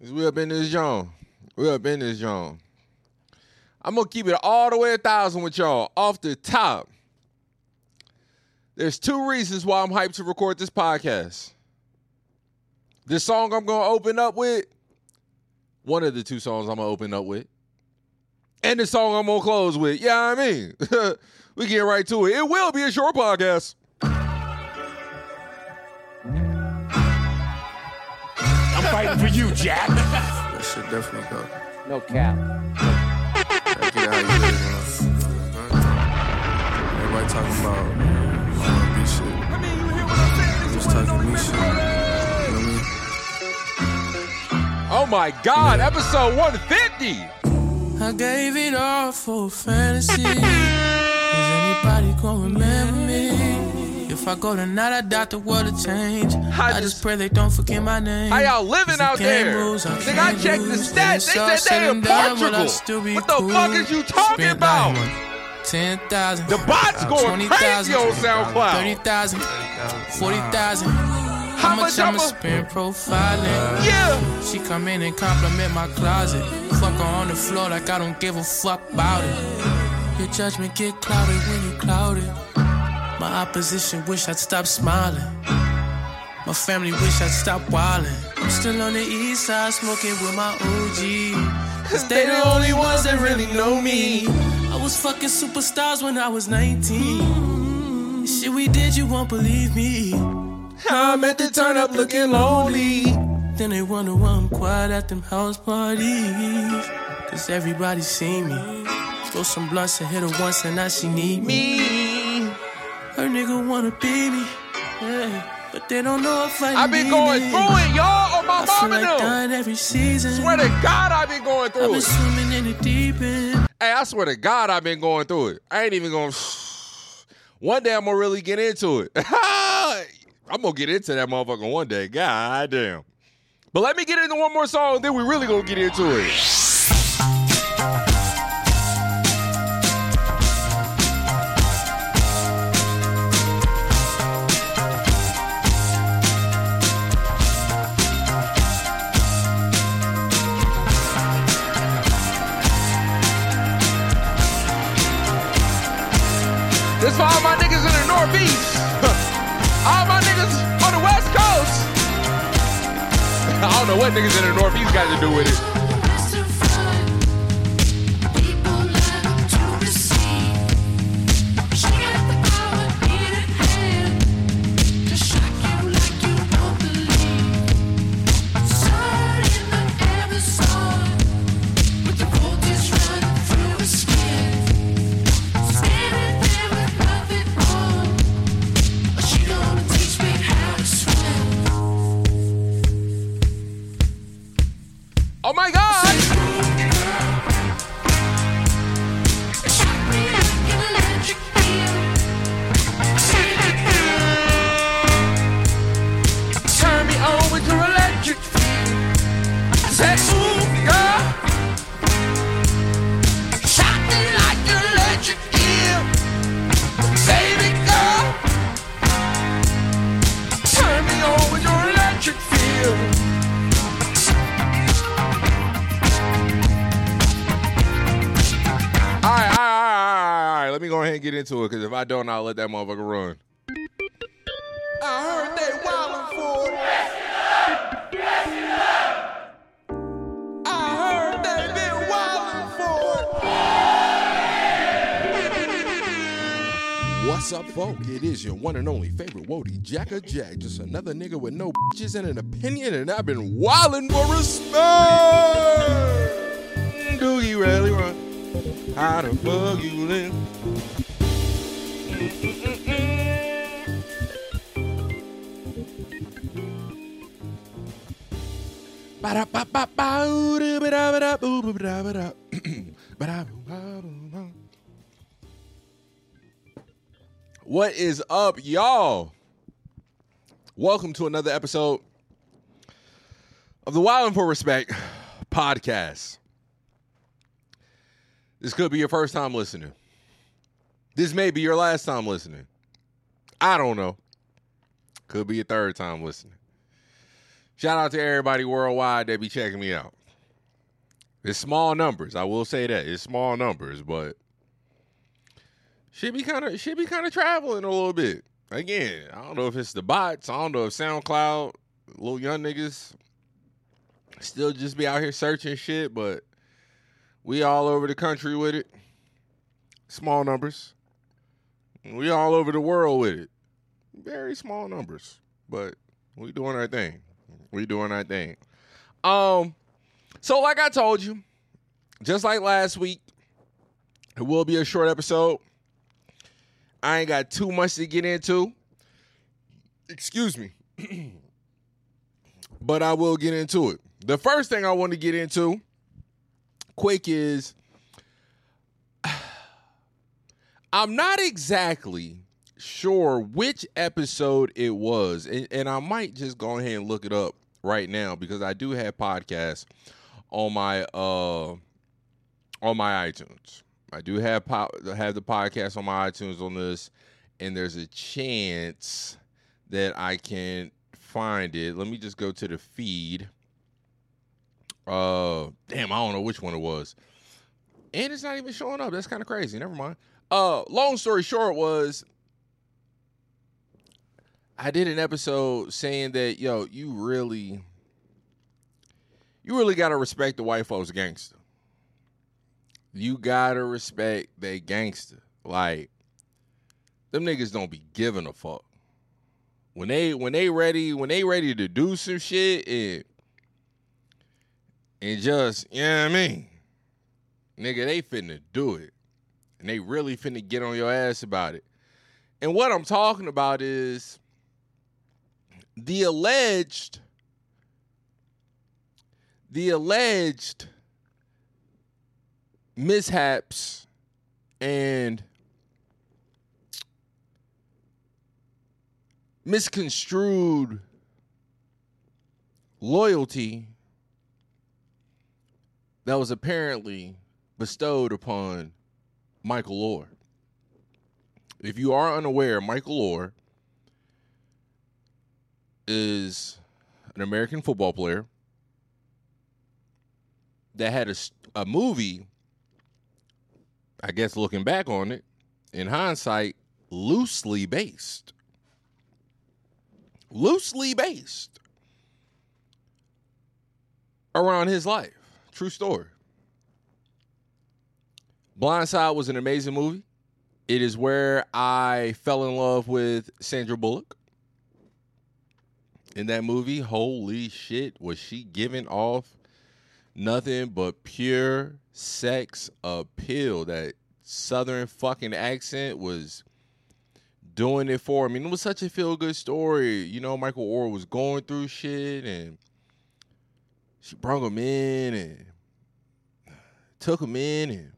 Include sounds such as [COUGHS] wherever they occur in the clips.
We up in this joint. We up in this joint. I'm gonna keep it all the way a thousand with y'all off the top. There's two reasons why I'm hyped to record this podcast. This song I'm gonna open up with, one of the two songs I'm gonna open up with, and the song I'm gonna close with. Yeah, I mean, [LAUGHS] we get right to it. It will be a short podcast. Fighting for you, Jack. That shit definitely go. No cap. Gotta get how you live, huh? Everybody talking about R&B shit. Just talking me shit. You know what Oh my God, episode 150. I gave it all for fantasy. I go tonight, I doubt the world will change. I I, just- just pray they don't forget my name. How y'all living out there? moves, I Nigga, I checked the stats. They said they in Portugal. still be What the cool? fuck is you talking Spent about? like Ten thousand. The bot's uh, going crazy on SoundCloud. Thirty thousand. Forty thousand. How How much I'ma- spend profiling? Yeah. She come in and compliment my closet. Fuck her on the floor like I don't give a fuck about it. Your judgment get clouded when you clouded. My opposition wish I'd stop smiling. My family wish I'd stop wildin'. I'm still on the east side smoking with my OG. Cause they the only ones that really know me. I was fucking superstars when I was 19. The Shit we did, you won't believe me. I'm at the turn up looking lonely. Then they wonder why I'm quiet at them house parties. Cause everybody see me. Throw some blunts and hit her once and now she need me. Her nigga wanna be me. Yeah. But they don't know if I I've been going it. through it, y'all, on my I feel mama like them. dying every season. Swear to God, I've been going I've through been it. swimming in the deep end. Hey, I swear to God, I've been going through it. I ain't even going. One day I'm gonna really get into it. [LAUGHS] I'm gonna get into that motherfucker one day. God damn. But let me get into one more song, then we really gonna get into it. This for all my niggas in the Northeast. all my niggas on the West Coast. [LAUGHS] I don't know what niggas in the Northeast got to do with it. Me go ahead and get into it because if I don't, I'll let that motherfucker run. I heard they wildin' for it. I heard they been wildin' for it. What's up, folk? It is your one and only favorite Wody Jacka Jack. Just another nigga with no bitches and an opinion, and I've been wildin' for respect. Doogie rally run. How the fuck you live? What is up, y'all? Welcome to another episode of the Wylin for Respect podcast. This could be your first time listening. This may be your last time listening. I don't know. Could be your third time listening. Shout out to everybody worldwide that be checking me out. It's small numbers. I will say that it's small numbers, but should be kind of should be kind of traveling a little bit. Again, I don't know if it's the bots. I don't know if SoundCloud, little young niggas, still just be out here searching shit, but we all over the country with it. Small numbers. We all over the world with it. Very small numbers, but we doing our thing. We doing our thing. Um, so like I told you, just like last week, it will be a short episode. I ain't got too much to get into. Excuse me. [CLEARS THROAT] but I will get into it. The first thing I want to get into quick is [SIGHS] I'm not exactly sure which episode it was, and, and I might just go ahead and look it up right now because I do have podcasts on my uh on my iTunes. I do have po- have the podcast on my iTunes on this, and there's a chance that I can find it. Let me just go to the feed. Uh, damn, I don't know which one it was, and it's not even showing up. That's kind of crazy. Never mind. Uh, long story short was I did an episode saying that yo, you really, you really gotta respect the white folks gangster. You gotta respect they gangster. Like them niggas don't be giving a fuck. When they when they ready when they ready to do some shit and and just you know what I mean, nigga they finna do it, and they really finna get on your ass about it. And what I'm talking about is the alleged the alleged mishaps and misconstrued loyalty that was apparently bestowed upon Michael Oher. If you are unaware, Michael Oher is an American football player that had a movie, I guess looking back on it, in hindsight, loosely based. Loosely based around his life. True story. Blindside was an amazing movie. It is where I fell in love with Sandra Bullock. In that movie, holy shit, was she giving off nothing but pure sex appeal. That southern fucking accent was doing it for. I mean, it was such a feel good story. You know, Michael Oher was going through shit and she brought him in and took him in and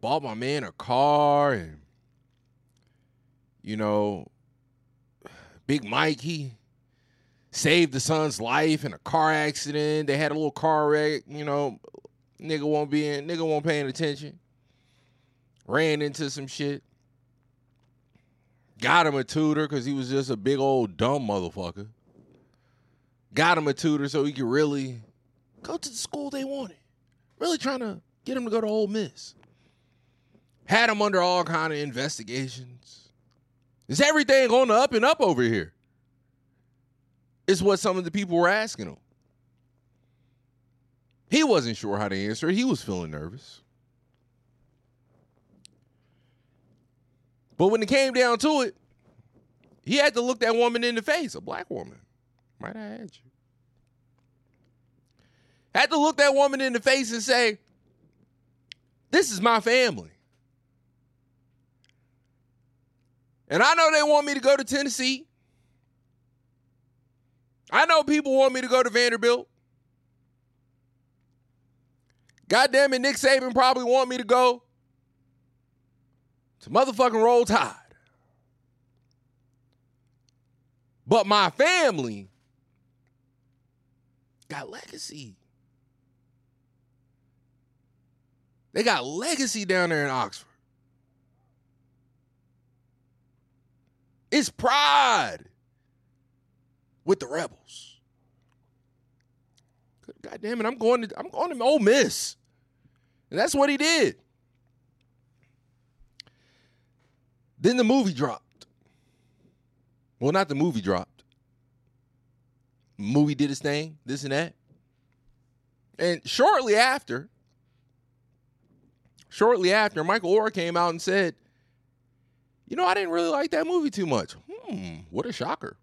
bought my man a car and you know Big Mike he saved the son's life in a car accident. They had a little car wreck, you know, nigga won't be in, nigga won't paying attention. Ran into some shit. Got him a tutor because he was just a big old dumb motherfucker. Got him a tutor so he could really go to the school they wanted. Really trying to get him to go to Ole Miss. Had him under all kind of investigations. Is everything the up and up over here? Is what some of the people were asking him. He wasn't sure how to answer. He was feeling nervous. But when it came down to it, he had to look that woman in the face, a black woman. Might I add you? Had to look that woman in the face and say, This is my family. And I know they want me to go to Tennessee. I know people want me to go to Vanderbilt. God damn it, Nick Saban probably want me to go to motherfucking Roll Tide. But my family got legacy. They got legacy down there in Oxford. It's pride with the rebels. God damn it, I'm going to I'm going to Ole Miss. And that's what he did. Then the movie dropped. Well, not the movie dropped. Movie did its thing, this and that. And shortly after, shortly after, Michael Oher came out and said, You know, I didn't really like that movie too much. Hmm, what a shocker.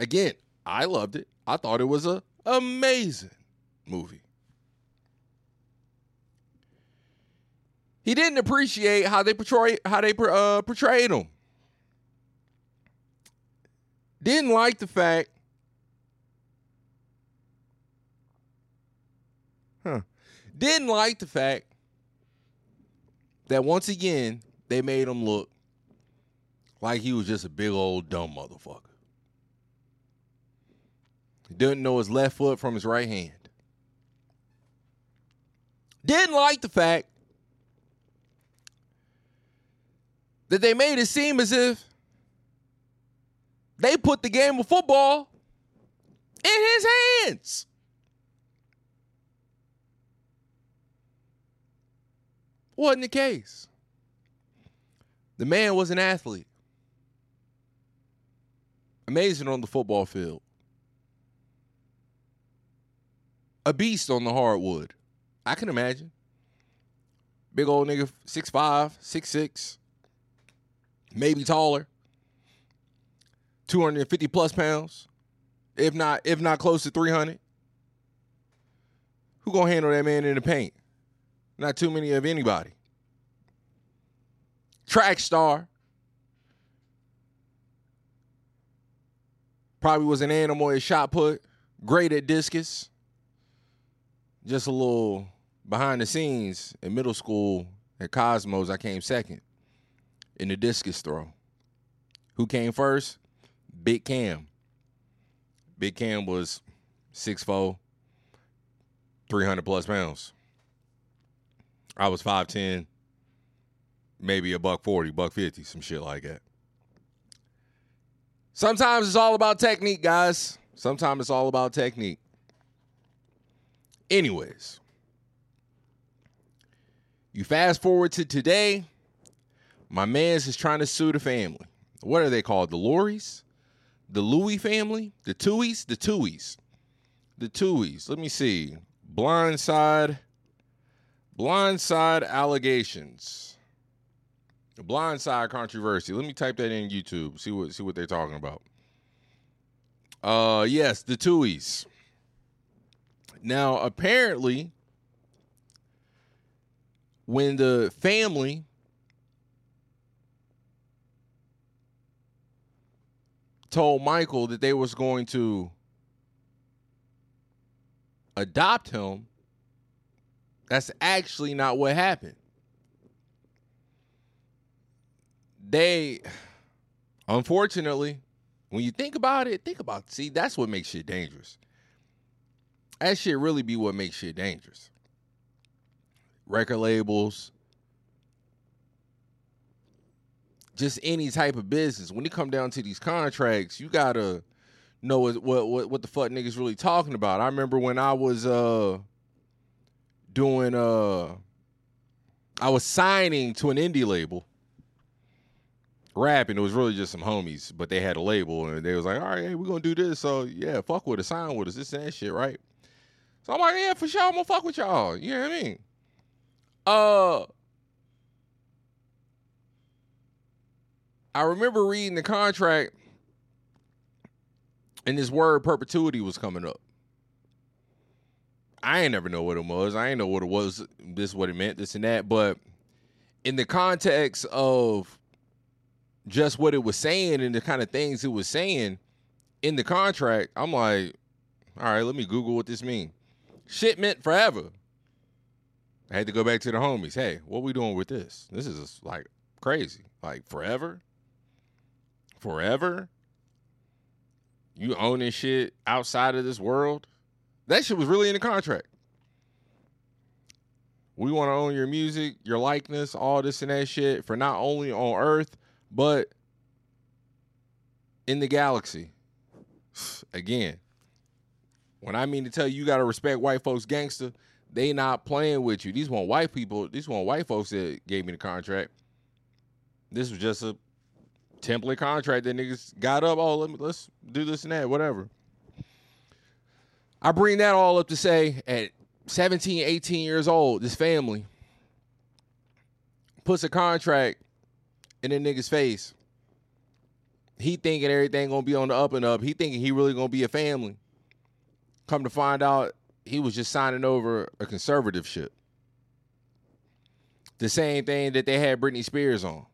Again, I loved it. I thought it was a amazing movie. He didn't appreciate how they portray how they uh, portrayed him. Didn't like the fact. Huh. Didn't like the fact that once again they made him look like he was just a big old dumb motherfucker. He didn't know his left foot from his right hand. Didn't like the fact that they made it seem as if they put the game of football in his hands. Wasn't the case. The man was an athlete. Amazing on the football field. A beast on the hardwood. I can imagine. Big old nigga, 6'5, 6'6, maybe taller. 250 plus pounds. If not, if not close to 300. Who gonna handle that man in the paint? Not too many of anybody. Track star. Probably was an animal at shot put. Great at discus. Just a little behind the scenes in middle school at Cosmos, I came second in the discus throw. Who came first? Big Cam. Big Cam was 6'4, 300 plus pounds. I was 5'10, maybe a buck 40, buck 50, some shit like that. Sometimes it's all about technique, guys. Sometimes it's all about technique. Anyways, you fast forward to today, my man's is trying to sue the family. What are they called? The Lories? The Louis family? The Tuohys? The Tuohys. The Tuohys. Let me see. Blindside. Blindside allegations. Blindside controversy. Let me type that in YouTube. See what see what they're talking about. Uh yes, the Tuohys. Now apparently when the family told Michael that they was going to adopt him, that's actually not what happened. They unfortunately, when you think about it, think about see, that's what makes shit dangerous. That shit really be what makes shit dangerous. Record labels, just any type of business. When you come down to these contracts, you gotta know what what what, what the fuck niggas really talking about. I remember when I was uh doing uh I was signing to an indie label rapping. It was really just some homies, but they had a label and they was like, all right, hey, we're gonna do this. So yeah, fuck with us, sign with us, this and that shit, right? So I'm like, yeah, for sure, I'm gonna fuck with y'all. You know what I mean? Uh I remember reading the contract and this word perpetuity was coming up. I ain't never know what it was. I ain't know what it was. This what it meant, this and that. But in the context of just what it was saying and the kind of things it was saying in the contract, I'm like, all right, let me Google what this means. Shit meant forever. I had to go back to the homies. Hey, what we doing with this? This is like crazy. Like forever? Forever? You owning shit outside of this world? That shit was really in the contract. We want to own your music, your likeness, all this and that shit for not only on Earth, but in the galaxy. [SIGHS] Again, When I mean to tell you, you gotta respect white folks gangster. They not playing with you. These one white people. These one white folks that gave me the contract. This was just a template contract that niggas got up. Oh, let me let's do this and that, whatever. I bring that all up to say at 17, 18 years old, this family puts a contract in a nigga's face. He thinking everything gonna be on the up and up. He thinking he really gonna be a family. Come to find out, he was just signing over a conservatorship. The same thing that they had Britney Spears on.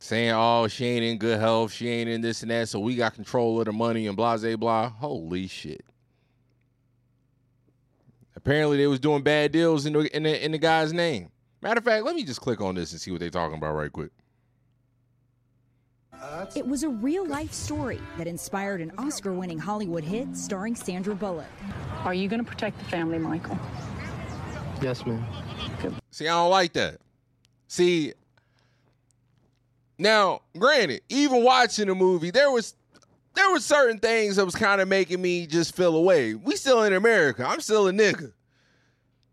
Saying, oh, she ain't in good health, she ain't in this and that, so we got control of the money and blah, blah, blah. Holy shit. Apparently they was doing bad deals in the, in the in the guy's name. Matter of fact, let me just click on this and see what they're talking about right quick. It was a real life story that inspired an Oscar winning Hollywood hit starring Sandra Bullock. Are you going to protect the family, Michael? Yes, ma'am. See, I don't like that. See, now, granted, even watching the movie, there was there were certain things that was kind of making me just feel away. We still in America. I'm still a nigga.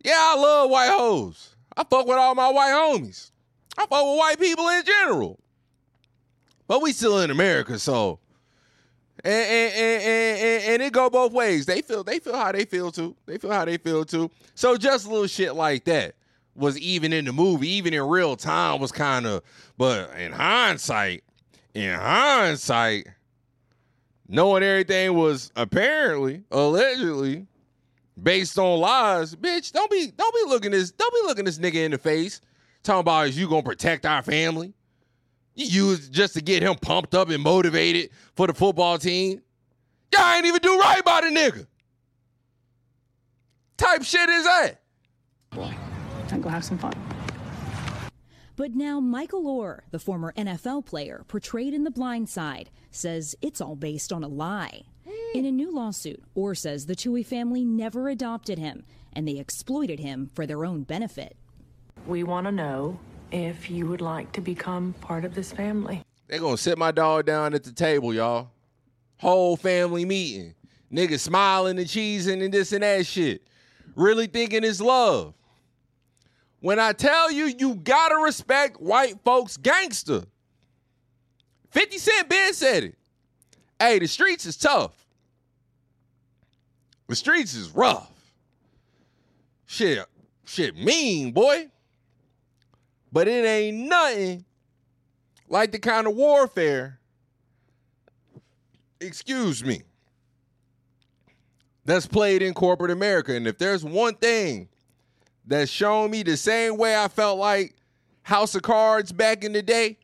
Yeah, I love white hoes. I fuck with all my white homies. I fuck with white people in general. But we still in America, so and and, and, and, and- it go both ways. They feel they feel how they feel too. They feel how they feel too. So just a little shit like that was even in the movie, even in real time, was kind of. But in hindsight, in hindsight, knowing everything was apparently, allegedly, based on lies, bitch. Don't be don't be looking this don't be looking this nigga in the face, talking about is you gonna protect our family. You used just to get him pumped up and motivated for the football team. Y'all ain't even do right by the nigga. Type shit is that? Boy, And go have some fun. But now Michael Oher, the former NFL player portrayed in The Blind Side, says it's all based on a lie. In a new lawsuit, Oher says the Tuohy family never adopted him and they exploited him for their own benefit. We want to know if you would like to become part of this family. They're gonna sit my dog down at the table, y'all. Whole family meeting. Niggas smiling and cheesing and this and that shit. Really thinking it's love. When I tell you, you gotta respect white folks gangster. 50 Cent Ben said it. Hey, the streets is tough. The streets is rough. Shit, shit mean, boy. But it ain't nothing like the kind of warfare, excuse me, that's played in corporate America. And if there's one thing that's shown me the same way I felt like House of Cards back in the day,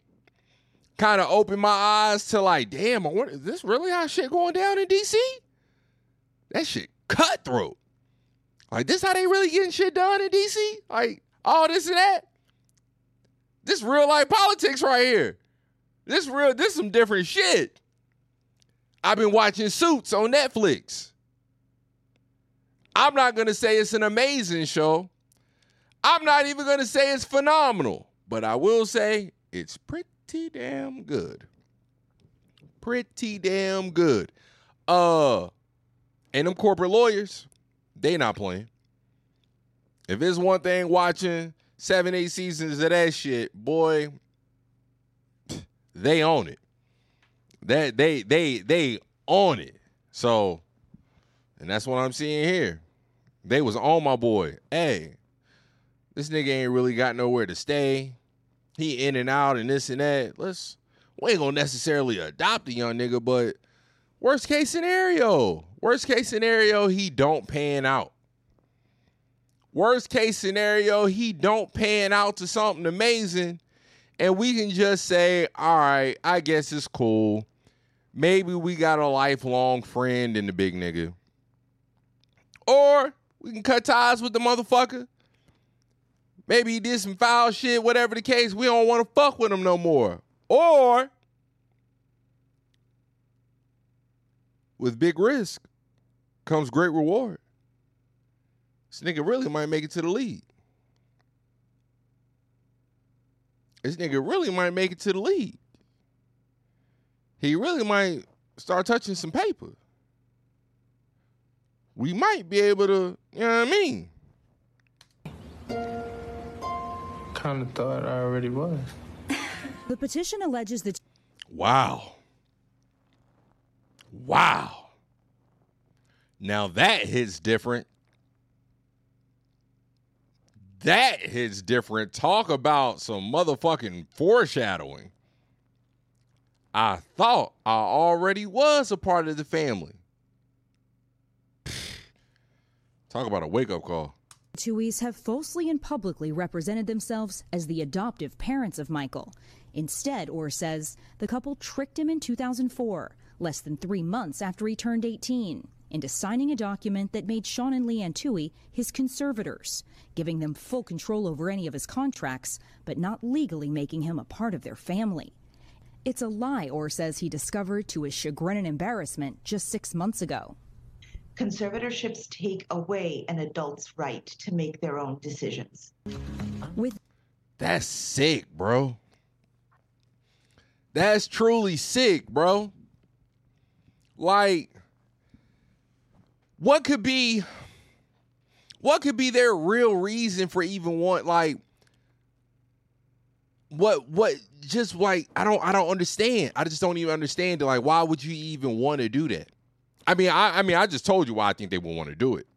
kind of opened my eyes to like, damn, wonder, is this really how shit going down in DC? That shit cutthroat. Like, this how they really getting shit done in DC? Like, all this and that? This real life politics right here. This real, this some different shit. I've been watching Suits on Netflix. I'm not gonna say it's an amazing show. I'm not even gonna say it's phenomenal, but I will say it's pretty damn good. Pretty damn good. Uh, and them corporate lawyers, they not playing. If it's one thing watching seven, eight seasons of that shit, boy, they own it. That they they they own it. So, and that's what I'm seeing here. They was on my boy. Hey, this nigga ain't really got nowhere to stay. He in and out and this and that. Let's we ain't gonna necessarily adopt a young nigga, but worst case scenario, worst case scenario, he don't pan out. Worst case scenario, he don't pan out to something amazing, and we can just say, all right, I guess it's cool. Maybe we got a lifelong friend in the big nigga. Or we can cut ties with the motherfucker. Maybe he did some foul shit, whatever the case. We don't want to fuck with him no more. Or with big risk comes great reward. This nigga really might make it to the league. This nigga really might make it to the league. He really might start touching some paper. We might be able to, you know what I mean? Kind of thought I already was. [LAUGHS] The petition alleges that Wow. Wow. Now that hits different. That hits different. Talk about some motherfucking foreshadowing. I thought I already was a part of the family. [SIGHS] Talk about a wake up call. Tuohy's have falsely and publicly represented themselves as the adoptive parents of Michael. Instead, Oher says the couple tricked him in 2004, less than three months after he turned 18, into signing a document that made Sean and Leigh Anne Tuohy his conservators, giving them full control over any of his contracts, but not legally making him a part of their family. It's a lie, Oher says he discovered to his chagrin and embarrassment just six months ago. Conservatorships take away an adult's right to make their own decisions. With That's sick, bro. That's truly sick, bro. Like, what could be what could be their real reason for even want like what what just like I don't I don't understand. I just don't even understand it. Like, why would you even want to do that? I mean, I I mean, I just told you why I think they would want to do it.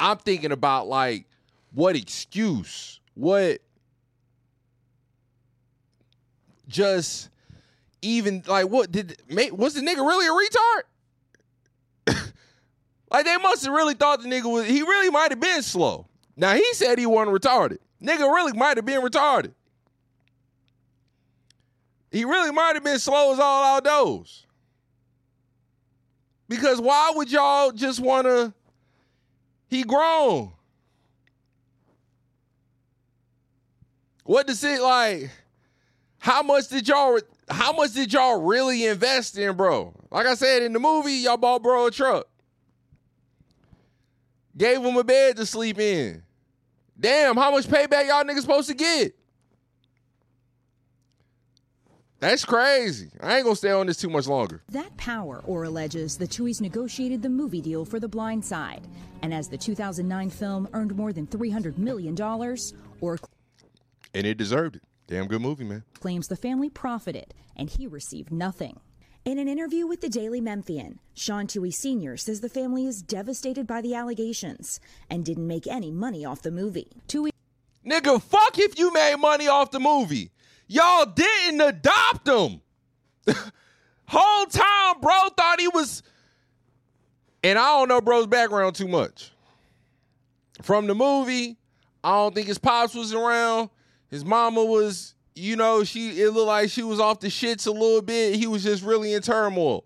I'm thinking about like what excuse, what just even like what did was the nigga really a retard? [LAUGHS] like they must have really thought the nigga was he really might have been slow. Now he said he wasn't retarded. Nigga really might have been retarded. He really might have been slow as all outdoors. Because why would y'all just wanna he grown? What does it like? How much did y'all how much did y'all really invest in, bro? Like I said in the movie, y'all bought bro a truck. Gave him a bed to sleep in. Damn, how much payback y'all niggas supposed to get? That's crazy. I ain't gonna stay on this too much longer. That power, Oher alleges, the Tuohy's negotiated the movie deal for The Blind Side. And as the 2009 film earned more than $300 million, Oher And it deserved it. Damn good movie, man. claims the family profited and he received nothing. In an interview with the Daily Memphian, Sean Tuohy Sr. says the family is devastated by the allegations and didn't make any money off the movie. Tuohy Nigga, fuck if you made money off the movie. Y'all didn't adopt him. [LAUGHS] Whole time, bro thought he was. And I don't know bro's background too much. From the movie, I don't think his pops was around. His mama was, you know, she it looked like she was off the shits a little bit. He was just really in turmoil.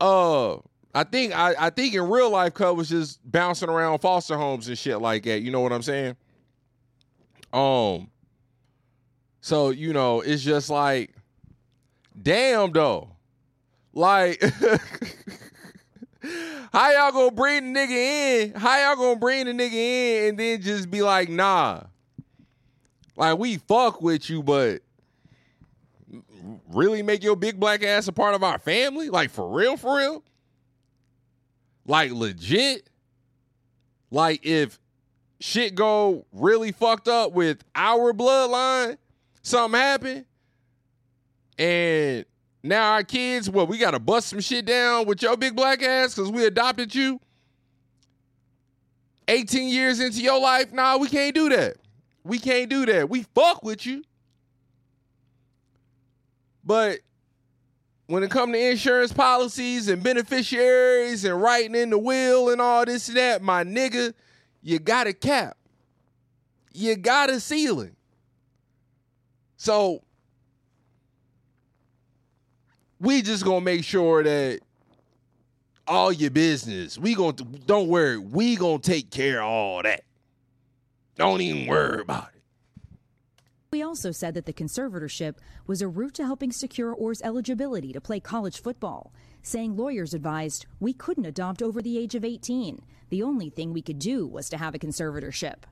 Uh I think I, I think in real life Cub was just bouncing around foster homes and shit like that. You know what I'm saying? Um so, you know, it's just like, damn though. Like, [LAUGHS] how y'all gonna bring the nigga in? How y'all gonna bring the nigga in and then just be like, nah. Like, we fuck with you, but really make your big black ass a part of our family? Like, for real, for real? Like, legit? Like, if shit go really fucked up with our bloodline, something happened, and now our kids, well, we gotta bust some shit down with your big black ass because we adopted you. 18 years into your life, nah, we can't do that. We can't do that. We fuck with you. But when it come to insurance policies and beneficiaries and writing in the will and all this and that, my nigga, you got a cap. You got a ceiling. So we just gonna make sure that all your business, we gonna don't worry, we gonna take care of all that. Don't even worry about it. We also said that the conservatorship was a route to helping secure Oher's eligibility to play college football, saying lawyers advised we couldn't adopt over the age of 18. The only thing we could do was to have a conservatorship.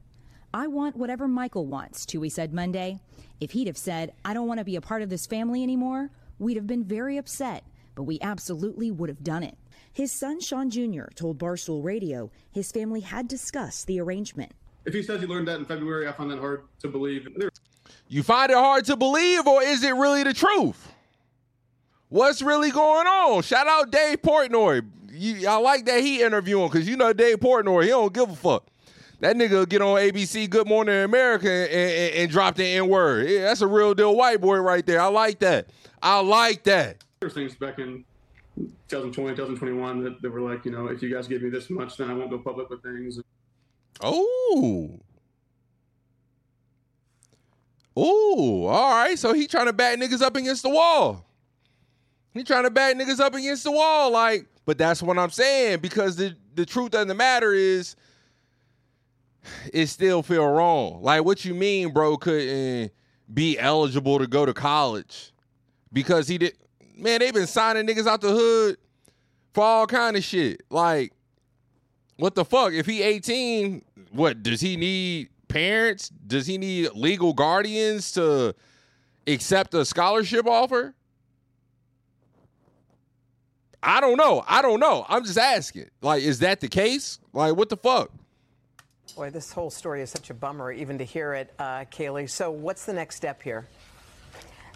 I want whatever Michael wants, Tuohy said Monday. If he'd have said, I don't want to be a part of this family anymore, we'd have been very upset. but we absolutely would have done it. His son, Sean Jr., told Barstool Radio his family had discussed the arrangement. If he says he learned that in February, I find that hard to believe. You find it hard to believe, or is it really the truth? What's really going on? Shout out Dave Portnoy. You, I like that he interviewing because you know Dave Portnoy, he don't give a fuck. That nigga get on ABC Good Morning America and, and, and drop the N word. Yeah, that's a real deal white boy right there. I like that. I like that. There were things back in 2020, 2021 that, that were like, you know, if you guys give me this much, then I won't go public with things. Oh. Oh, all right. So he trying to back niggas up against the wall. He trying to back niggas up against the wall. Like, but that's what I'm saying. Because the, the truth of the matter is it still feel wrong. Like, what you mean, bro, couldn't be eligible to go to college? Because he did man, they've been signing niggas out the hood for all kind of shit. Like, what the fuck? If he 18, what does he need parents? Does he need legal guardians to accept a scholarship offer? I don't know. I don't know. I'm just asking. Like, is that the case? Like, what the fuck? Boy, this whole story is such a bummer, even to hear it, uh, Kaylee. So, what's the next step here?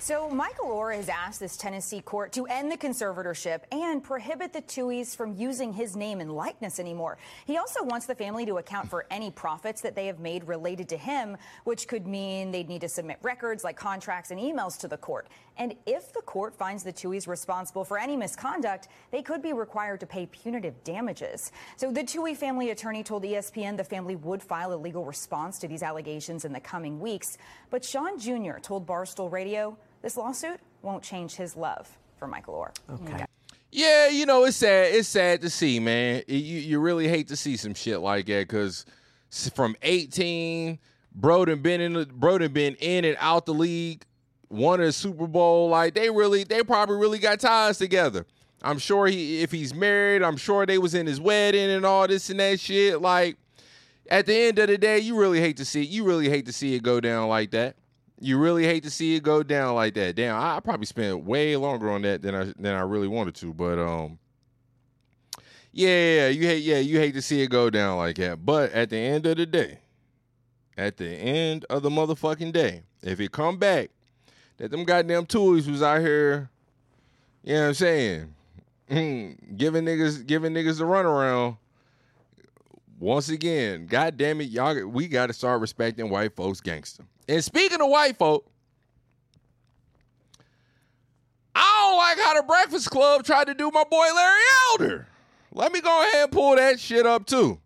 So Michael Oher has asked this Tennessee court to end the conservatorship and prohibit the Tuohys from using his name and likeness anymore. He also wants the family to account for any profits that they have made related to him, which could mean they'd need to submit records like contracts and emails to the court. And if the court finds the Tuohys responsible for any misconduct, they could be required to pay punitive damages. So the Tuohy family attorney told ESPN the family would file a legal response to these allegations in the coming weeks. But Sean Jr. told Barstool Radio this lawsuit won't change his love for Michael Oher. Okay. Yeah, you know it's sad. It's sad to see, man. You you really hate to see some shit like that because from 18, Broden been in the Broden been in and out the league, won a Super Bowl. Like they really, they probably really got ties together. I'm sure he, if he's married, I'm sure they was in his wedding and all this and that shit. Like at the end of the day, you really hate to see it. You really hate to see it go down like that. You really hate to see it go down like that. Damn, I, probably spent way longer on that than I than I really wanted to. But um, yeah, you hate yeah you hate to see it go down like that. But at the end of the day, at the end of the motherfucking day, if it come back that them goddamn tools was out here, you know what I'm saying, [CLEARS THROAT] giving niggas giving niggas the runaround. Once again, god damn it, y'all, we got to start respecting white folks gangster. And speaking of white folk, I don't like how the Breakfast Club tried to do my boy Larry Elder. Let me go ahead and pull that shit up too.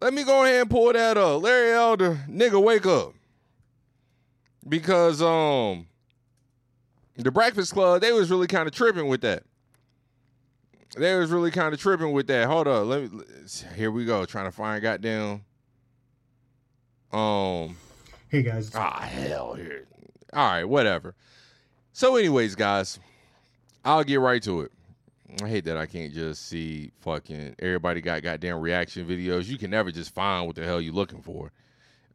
Let me go ahead and pull that up. Larry Elder, nigga, wake up. Because um the Breakfast Club, they was really kind of tripping with that. They was really kind of tripping with that. Hold up. Let me here we go. Trying to find goddamn um Hey guys. Ah, hell here. All right, whatever. So, anyways, guys, I'll get right to it. I hate that I can't just see fucking everybody got goddamn reaction videos. You can never just find what the hell you looking for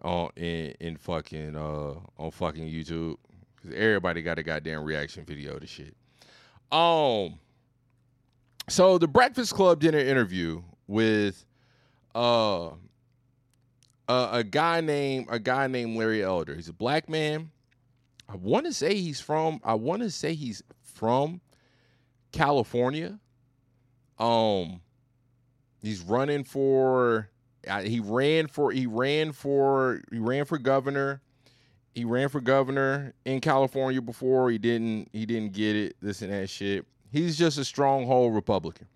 on in in fucking uh on fucking YouTube because everybody got a goddamn reaction video to shit. Um, so the Breakfast Club an interview with uh uh, a guy named a guy named Larry Elder. He's a black man. I want to say he's from. I want to say he's from California. Um, he's running for. Uh, he ran for. He ran for. He ran for governor. He ran for governor in California before. He didn't. He didn't get it. This and that shit. He's just a stronghold Republican.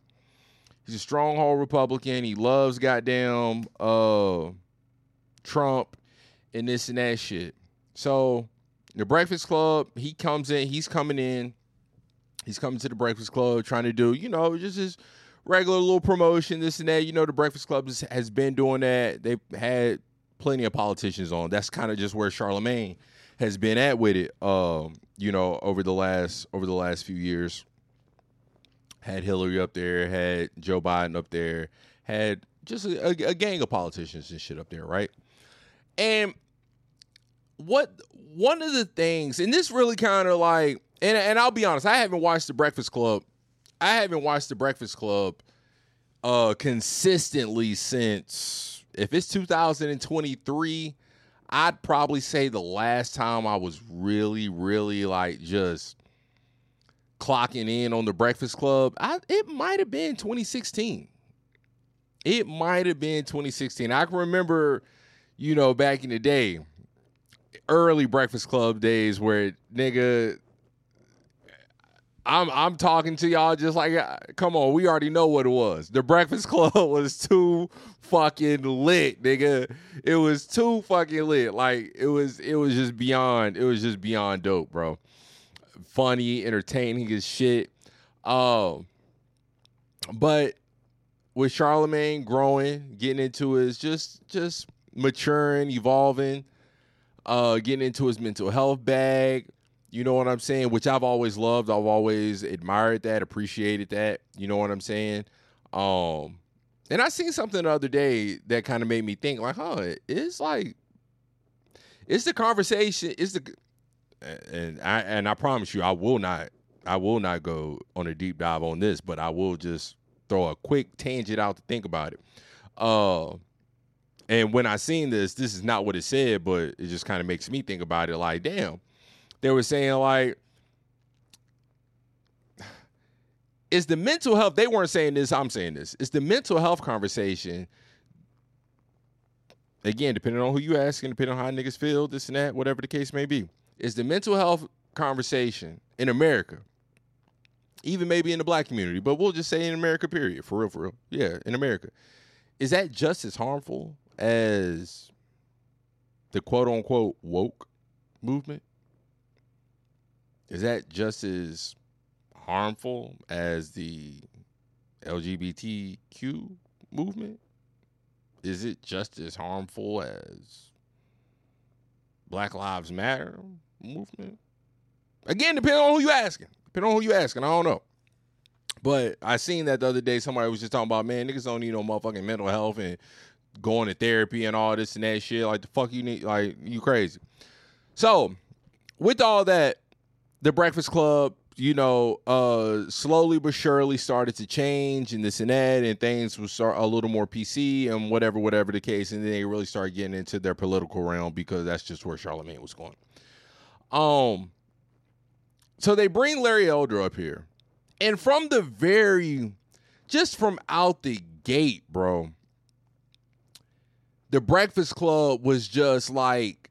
He's a stronghold Republican. He loves goddamn. Uh, Trump and this and that shit. So the Breakfast Club, he comes in, he's coming in, he's coming to the Breakfast Club trying to do, you know, just his regular little promotion, this and that. You know, the Breakfast Club has, been doing that. They've had plenty of politicians on. That's kind of just where Charlemagne has been at with it. Um, you know, over the last over the last few years. Had Hillary up there, had Joe Biden up there, had just a, a, a gang of politicians and shit up there, right? And what one of the things, and this really kind of like, and and I'll be honest, I haven't watched The Breakfast Club I haven't watched The Breakfast Club uh consistently since if it's 2023, I'd probably say the last time I was really, really like just clocking in on the Breakfast Club, I, it might have been 2016. It might have been 2016. I can remember, you know, back in the day, early Breakfast Club days where nigga I'm I'm talking to y'all just like uh, come on, we already know what it was. The Breakfast [LAUGHS] Club was too fucking lit, nigga. It was too fucking lit. Like it was it was just beyond it was just beyond dope, bro. Funny, entertaining as shit. Um but with Charlemagne growing, getting into his just just maturing, evolving, uh getting into his mental health bag, you know what I'm saying? Which I've always loved. I've always admired that, appreciated that. You know what I'm saying? Um, and I seen something the other day that kind of made me think, like, huh, it's like, it's the conversation, it's the, and I and I promise you, I will not, I will not go on a deep dive on this, but I will just throw a quick tangent out to think about it. Uh, and when I seen this, this is not what it said, but it just kind of makes me think about it. Like, damn they were saying like [SIGHS] is the mental health they weren't saying this i'm saying this it's the mental health conversation again depending on who you asking depending on how niggas feel this and that whatever the case may be is the mental health conversation in america even maybe in the black community but we'll just say in america period for real for real yeah in america is that just as harmful as the quote unquote woke movement is that just as harmful as the LGBTQ movement? Is it just as harmful as Black Lives Matter movement? Again, depending on who you asking. Depending on who you asking, I don't know. But I seen that the other day. Somebody was just talking about, man, niggas don't need no motherfucking mental health and going to therapy and all this and that shit. Like the fuck you need, like you crazy. So, with all that, the Breakfast Club, you know, uh, slowly but surely started to change and this and that, and things start a little more PC and whatever, whatever the case, and then they really started getting into their political realm because that's just where Charlemagne was going. Um, so they bring Larry Elder up here, and from the very, just from out the gate, bro, the Breakfast Club was just like,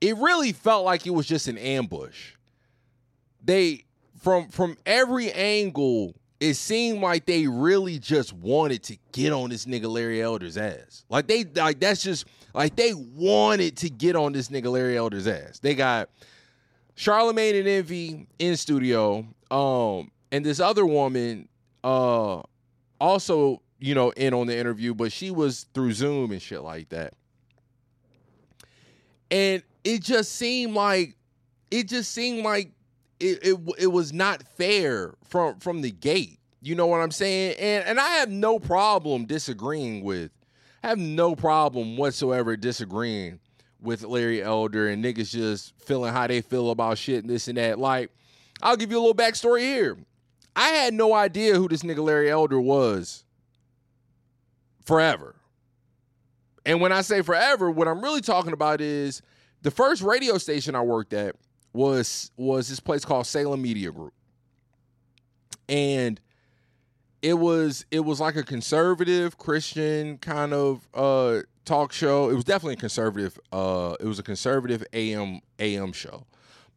it really felt like it was just an ambush they from from every angle, it seemed like they really just wanted to get on this nigga Larry Elder's ass. Like they like that's just like they wanted to get on this nigga Larry Elder's ass. They got Charlemagne and Envy in studio, um, and this other woman, uh, also you know in on the interview, but she was through Zoom and shit like that. And it just seemed like it just seemed like it, it it was not fair from from the gate. You know what I'm saying? And and I have no problem disagreeing with I have no problem whatsoever disagreeing with Larry Elder and niggas just feeling how they feel about shit and this and that. Like, I'll give you a little backstory here. I had no idea who this nigga Larry Elder was forever. And when I say forever, what I'm really talking about is the first radio station I worked at was was this place called Salem Media Group. And it was it was like a conservative Christian kind of uh talk show. It was definitely a conservative uh it was a conservative AM AM show.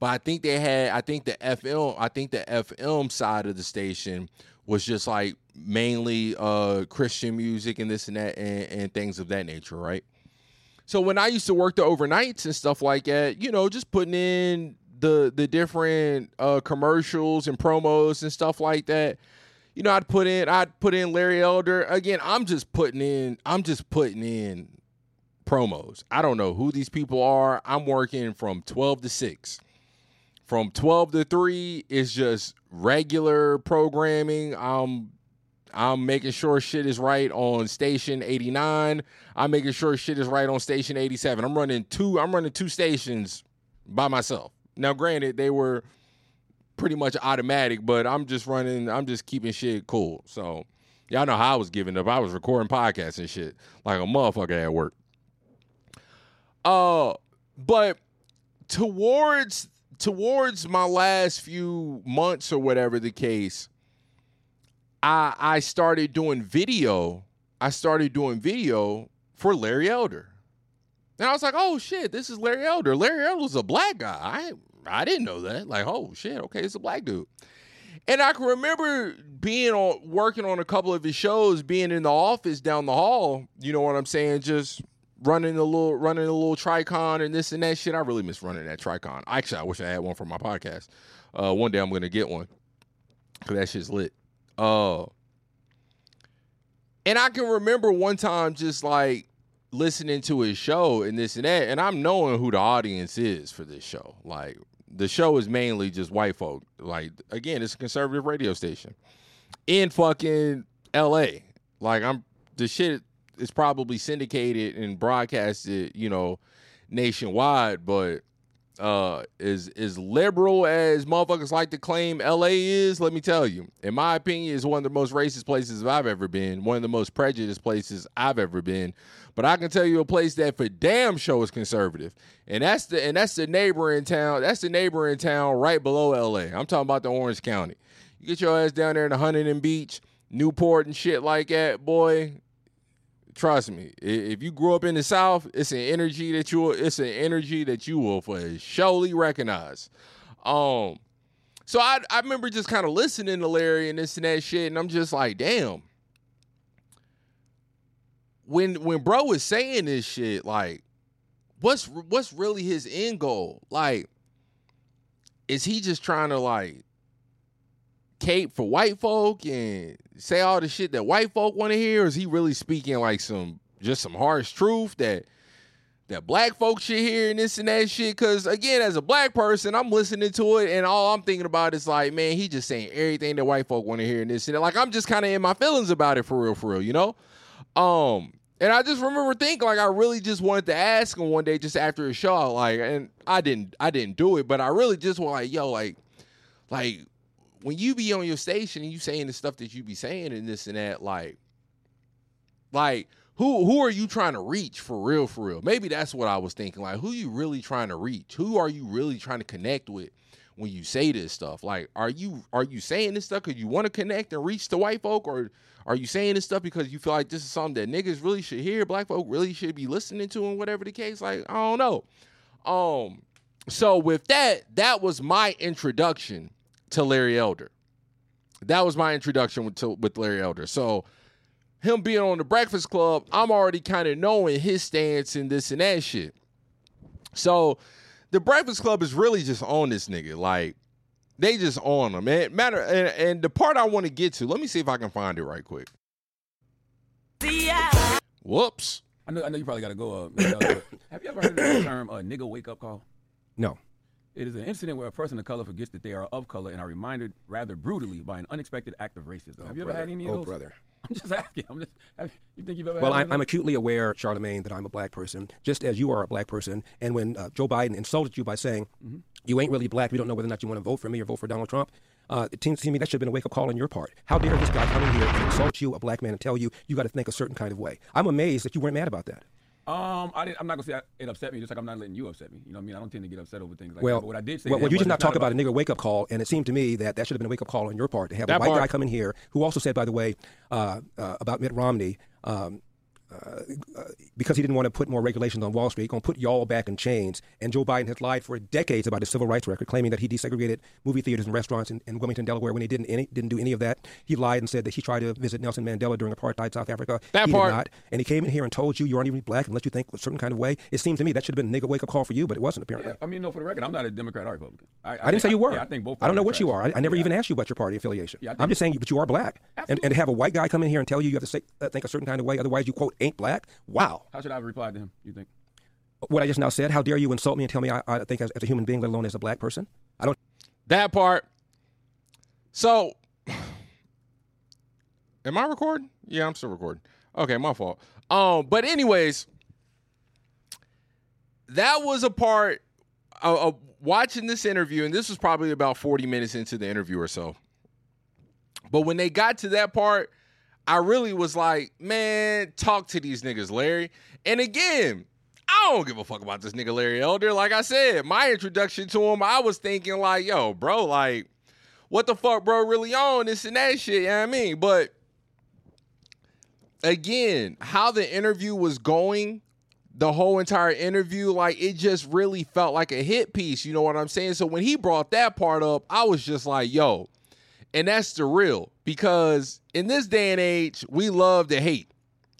But I think they had I think the FM I think the FM side of the station was just like mainly uh Christian music and this and that and, and things of that nature, right? So when I used to work the overnights and stuff like that, you know, just putting in the the different uh, commercials and promos and stuff like that. You know, I'd put in I'd put in Larry Elder. Again, I'm just putting in I'm just putting in promos. I don't know who these people are. I'm working from 12 to 6. From 12 to 3 is just regular programming. I'm I'm making sure shit is right on station 89. I'm making sure shit is right on station 87. I'm running two I'm running two stations by myself. Now, granted, they were pretty much automatic, but I'm just running. I'm just keeping shit cool. So y'all know how I was giving up. I was recording podcasts and shit like a motherfucker at work. Uh, but towards towards my last few months or whatever the case, I I started doing video. I started doing video for Larry Elder. And I was like, oh shit, this is Larry Elder. Larry Elder's a black guy. I I didn't know that. Like, oh shit, okay, it's a black dude. And I can remember being on working on a couple of his shows, being in the office down the hall, you know what I'm saying, just running a little running a little tricon and this and that shit. I really miss running that tricon. Actually, I wish I had one for my podcast. Uh, one day I'm gonna get one. Cause that shit's lit. Uh and I can remember one time just like listening to his show and this and that, and I'm knowing who the audience is for this show. Like the show is mainly just white folk. Like again, it's a conservative radio station in fucking L.A. Like I'm the shit is probably syndicated and broadcasted, you know, nationwide, but uh as as liberal as motherfuckers like to claim LA is, let me tell you, in my opinion, is one of the most racist places I've ever been, one of the most prejudiced places I've ever been. But I can tell you a place that for damn sure is conservative. And that's the and that's the neighboring town. That's the neighboring town right below LA. I'm talking about the Orange County. You get your ass down there in the Huntington Beach, Newport and shit like that, boy. Trust me, if you grew up in the South, it's an energy that you it's an energy that you will for surely recognize. Um, so I I remember just kind of listening to Larry and this and that shit, and I'm just like, damn. When when bro was saying this shit, like, what's what's really his end goal? Like, is he just trying to like cape for white folk and say all the shit that white folk want to hear? Is he really speaking like some just some harsh truth that that black folks should hear and this and that shit? Cause again, as a black person, I'm listening to it and all I'm thinking about is like, man, he just saying everything that white folk want to hear and this and that. Like I'm just kind of in my feelings about it for real, for real, you know? Um, and I just remember thinking like I really just wanted to ask him one day just after a show, like, and I didn't I didn't do it, but I really just was like, yo, like, like when you be on your station and you saying the stuff that you be saying and this and that, like, like who who are you trying to reach for real, for real? Maybe that's what I was thinking. Like, who you really trying to reach? Who are you really trying to connect with when you say this stuff? Like, are you are you saying this stuff because you want to connect and reach the white folk, or are you saying this stuff because you feel like this is something that niggas really should hear, black folk really should be listening to, and whatever the case? Like, I don't know. Um, so with that, that was my introduction to Larry Elder. That was my introduction with, to, with Larry Elder. So him being on the Breakfast Club, I'm already kind of knowing his stance and this and that shit. So the Breakfast Club is really just on this nigga. Like they just on him. Man, matter and, and the part I want to get to. Let me see if I can find it right quick. Whoops. I know, I know you probably got to go. Uh, Miguel, but have you ever heard of the term uh, "nigga wake up call"? No. It is an incident where a person of color forgets that they are of color and are reminded rather brutally by an unexpected act of racism. have you ever had any of those? Oh, those? brother. [LAUGHS] I'm just asking. I'm just. Have, you think you've ever? Well, had I'm, I'm acutely aware, Charlemagne, that I'm a black person, just as you are a black person. And when uh, Joe Biden insulted you by saying, Mm-hmm. you ain't really black, we don't know whether or not you want to vote for me or vote for Donald Trump, uh, it seems to me that should have been a wake up call on your part. How dare this guy come in here and insult you, a black man, and tell you you got to think a certain kind of way? I'm amazed that you weren't mad about that. Um, I didn't, I'm not gonna say I- it upset me, just like I'm not letting you upset me. You know what I mean? I don't tend to get upset over things like well, that. But what I did say, well, well, you did not talk about, about a nigger wake up call, and it seemed to me that that should have been a wake up call on your part to have That a white part. guy come in here who also said, by the way, uh, uh, about Mitt Romney. Um, uh, uh, because he didn't want to put more regulations on Wall Street, going to put y'all back in chains. And Joe Biden has lied for decades about his civil rights record, claiming that he desegregated movie theaters and restaurants in, in Wilmington, Delaware, when he didn't any, didn't do any of that. He lied and said that he tried to visit Nelson Mandela during apartheid South Africa. That he part. did not. And he came in here and told you you aren't even black unless you think a certain kind of way. It seems to me that should have been a nigga wake up call for you, but it wasn't apparently. I mean, no, for the record, I'm not a Democrat or Republican. I, I, didn't say you were. Yeah, I think both. I don't know what you are. I, I never Yeah. even asked you about your party affiliation. Yeah, I I'm just saying, you, but you are black, and, and to have a white guy come in here and tell you you have to say, uh, think a certain kind of way, otherwise you quote ain't black. Wow. How should I have replied to him? You think? What I just now said. How dare you insult me and tell me I, I think as, as a human being, let alone as a black person? I don't. That part. So, [SIGHS] am I recording? Yeah, I'm still recording. Okay, my fault. Um, but anyways, that was a part. Uh, uh, watching this interview, and this was probably about 40 minutes into the interview or so. But when they got to that part, I really was like, man, talk to these niggas, Larry. And again, I don't give a fuck about this nigga Larry Elder. Like I said, my introduction to him, I was thinking like, yo, bro, like, what the fuck, bro, really on this and that shit, you know what I mean? But again, how the interview was going, the whole entire interview, like it just really felt like a hit piece. You know what I'm saying? So when he brought that part up, I was just like, yo, and that's the real because in this day and age, we love to hate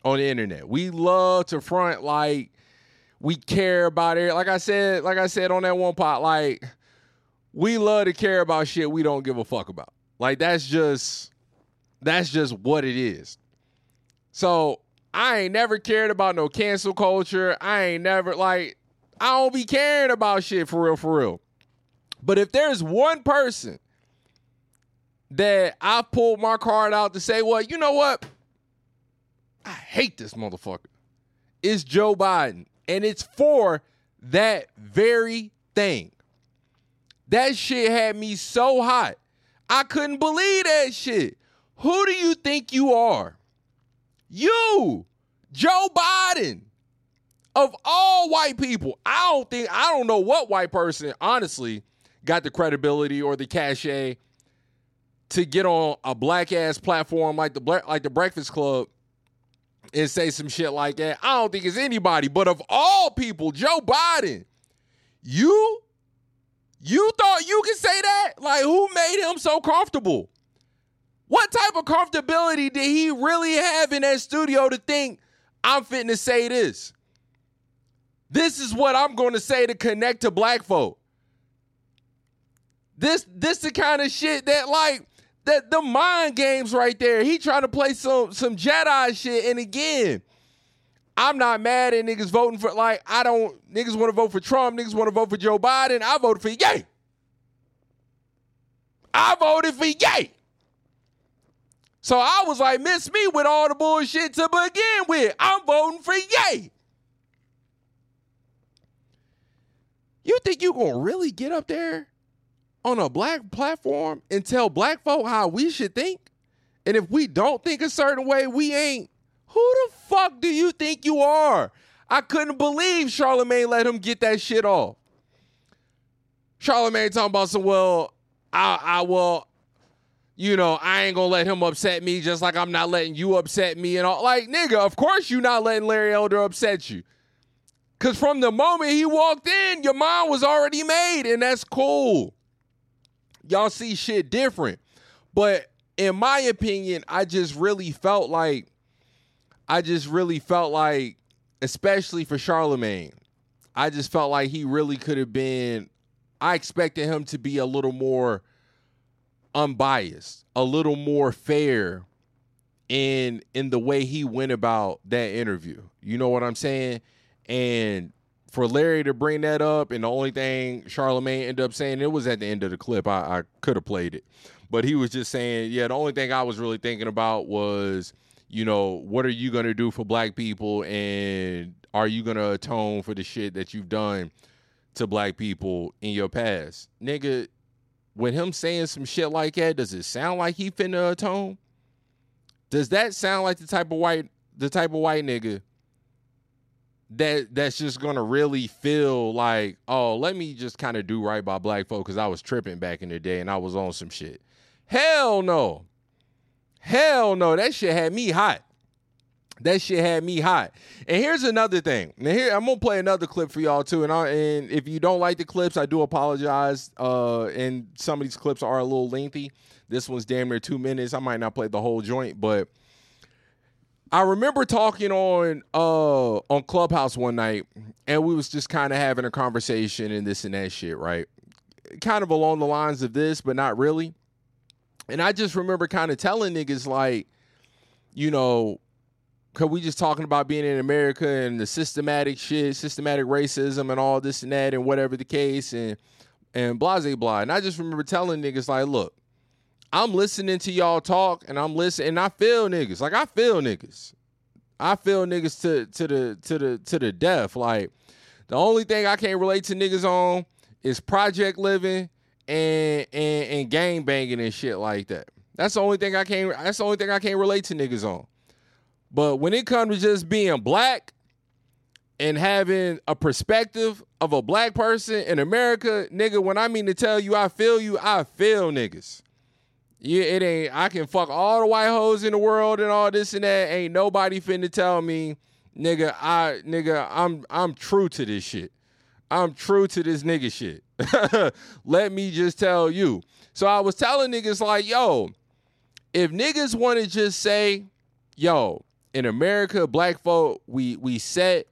on the internet. We love to front like we care about it. Like I said, like I said on that one pot, like we love to care about shit we don't give a fuck about. Like that's just that's just what it is. So I ain't never cared about no cancel culture. I ain't never like I don't be caring about shit for real, for real. But if there's one person that I pulled my card out to say, well, you know what? I hate this motherfucker. It's Joe Biden. And it's for that very thing. That shit had me so hot. I couldn't believe that shit. Who do you think you are? You, Joe Biden. Of all white people, I don't think, I don't know what white person, honestly, got the credibility or the cachet to get on a black ass platform like the black, like the Breakfast Club and say some shit like that. I don't think it's anybody, but of all people, Joe Biden, you you thought you could say that? Like who made him so comfortable? What type of comfortability did he really have in that studio to think I'm fitting to say this? This is what I'm going to say to connect to black folk. This this the kind of shit that like that the mind games right there. He trying to play some some Jedi shit. And again, I'm not mad at niggas voting for like I don't niggas want to vote for Trump, niggas want to vote for Joe Biden. I voted for Yay. I voted for Yay. So I was like, miss me with all the bullshit to begin with. I'm voting for Yay. You think you gonna really get up there on a black platform and tell black folk how we should think? And if we don't think a certain way, we ain't. Who the fuck do you think you are? I couldn't believe Charlemagne let him get that shit off. Charlemagne talking about some, well, I, I will, you know, I ain't gonna let him upset me just like I'm not letting you upset me and all. Like, nigga, of course you not letting Larry Elder upset you. Cause from the moment he walked in, your mind was already made, and that's cool y'all see shit different. But in my opinion, I just really felt like I just really felt like, especially for Charlemagne, I just felt like he really could have been. I expected him to be a little more unbiased, a little more fair in in the way he went about that interview. You know what I'm saying? And for Larry to bring that up, and the only thing Charlemagne ended up saying, it was at the end of the clip. I, I could have played it, but he was just saying, yeah, the only thing I was really thinking about was, you know, what are you gonna do for black people, and are you gonna atone for the shit that you've done to black people in your past, nigga? When him saying some shit like that, does it sound like he finna atone? Does that sound like the type of white, the type of white nigga? That that's just gonna really feel like, oh, let me just kind of do right by black folk because I was tripping back in the day and I was on some shit. Hell no. Hell no. That shit had me hot. That shit had me hot. And here's another thing. Now here I'm gonna play another clip for y'all too. And I, and if you don't like the clips, I do apologize. Uh, and some of these clips are a little lengthy. This one's damn near two minutes. I might not play the whole joint, but I remember talking on uh on Clubhouse one night, and we was just kind of having a conversation and this and that shit, right? Kind of along the lines of this, but not really. And I just remember kind of telling niggas like, you know, cause we just talking about being in America and the systematic shit, systematic racism and all this and that and whatever the case and and blase blah. And I just remember telling niggas like, look, I'm listening to y'all talk and I'm listening and I feel niggas. Like I feel niggas. I feel niggas to to the to the to the death. Like the only thing I can't relate to niggas on is project living and and and gang banging and shit like that. That's the only thing I can't. That's the only thing I can't relate to niggas on. But when it comes to just being black and having a perspective of a black person in America, nigga, when I mean to tell you I feel you, I feel niggas. Yeah, it ain't. I can fuck all the white hoes in the world and all this and that. Ain't nobody finna tell me, nigga. I nigga, I'm I'm true to this shit. I'm true to this nigga shit. [LAUGHS] Let me just tell you. So I was telling niggas like, yo, if niggas want to just say, yo, in America, black folk, we we set,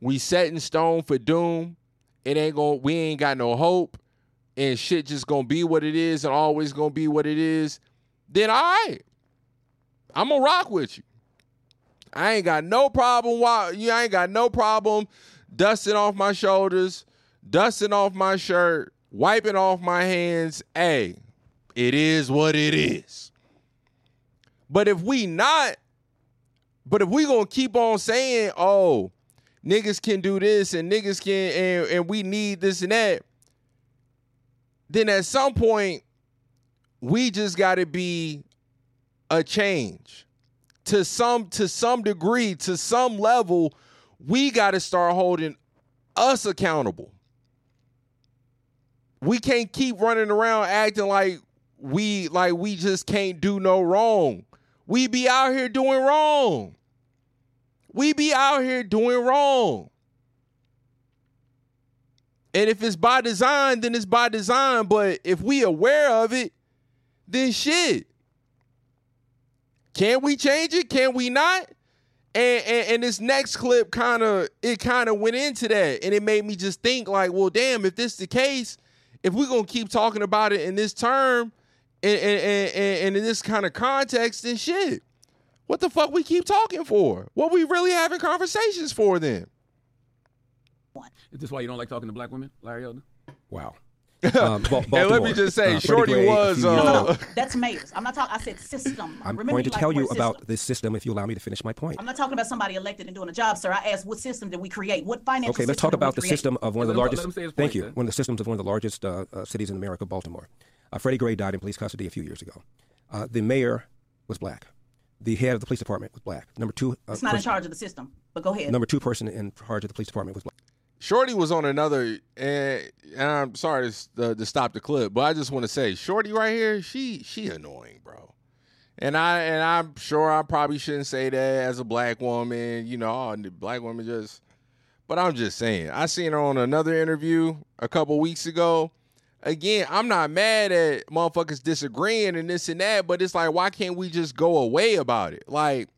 we set in stone for doom. It ain't going we ain't got no hope, and shit just gonna be what it is and always gonna be what it is, then all right. I'm gonna rock with you. I ain't got no problem why you ain't got no problem dusting off my shoulders, dusting off my shirt, wiping off my hands. Hey, it is what it is. But if we not, but if we gonna keep on saying, oh, niggas can do this and niggas can and, and we need this and that, then at some point we just gotta be a change. To some to some degree, to some level, we gotta start holding us accountable. We can't keep running around acting like we like we just can't do no wrong. We be out here doing wrong. We be out here doing wrong. And if it's by design, then it's by design. But if we aware of it, then shit. Can we change it? Can we not? And, and, and this next clip kind of it kind of went into that, and it made me just think like, well, damn, if this is the case, if we're gonna keep talking about it in this term, and and, and, and in this kind of context, then shit, what the fuck we keep talking for? What we really having conversations for then? Is this why you don't like talking to black women, Larry Elder? Wow. [LAUGHS] Um, and let me just say, uh, Shorty Gray, was. few years Uh, ago. [LAUGHS] That's mayors. I'm not talking. I said system. I'm Remember going to like tell you word about system. this system if you allow me to finish my point. I'm not talking about somebody elected and doing a job, sir. I asked what system did we create? What financial Okay, let's talk about the create? system of one of the Let him- let largest. him Thank point, you. sir. One of the systems of one of the largest uh, uh, cities in America, Baltimore. Uh, Freddie Gray died in police custody a few years ago. Uh, the mayor was black. The head of the police department was black. Number two. Uh, It's not in charge of the system. But go ahead. Number two person in charge of the police department was black. Shorty was on another, and, and I'm sorry to, uh, to stop the clip, but I just want to say, Shorty right here, she she annoying, bro. And I and I'm sure I probably shouldn't say that as a black woman, you know, oh, the black woman just. But I'm just saying, I seen her on another interview a couple weeks ago. Again, I'm not mad at motherfuckers disagreeing and this and that, but it's like, why can't we just go away about it? Like,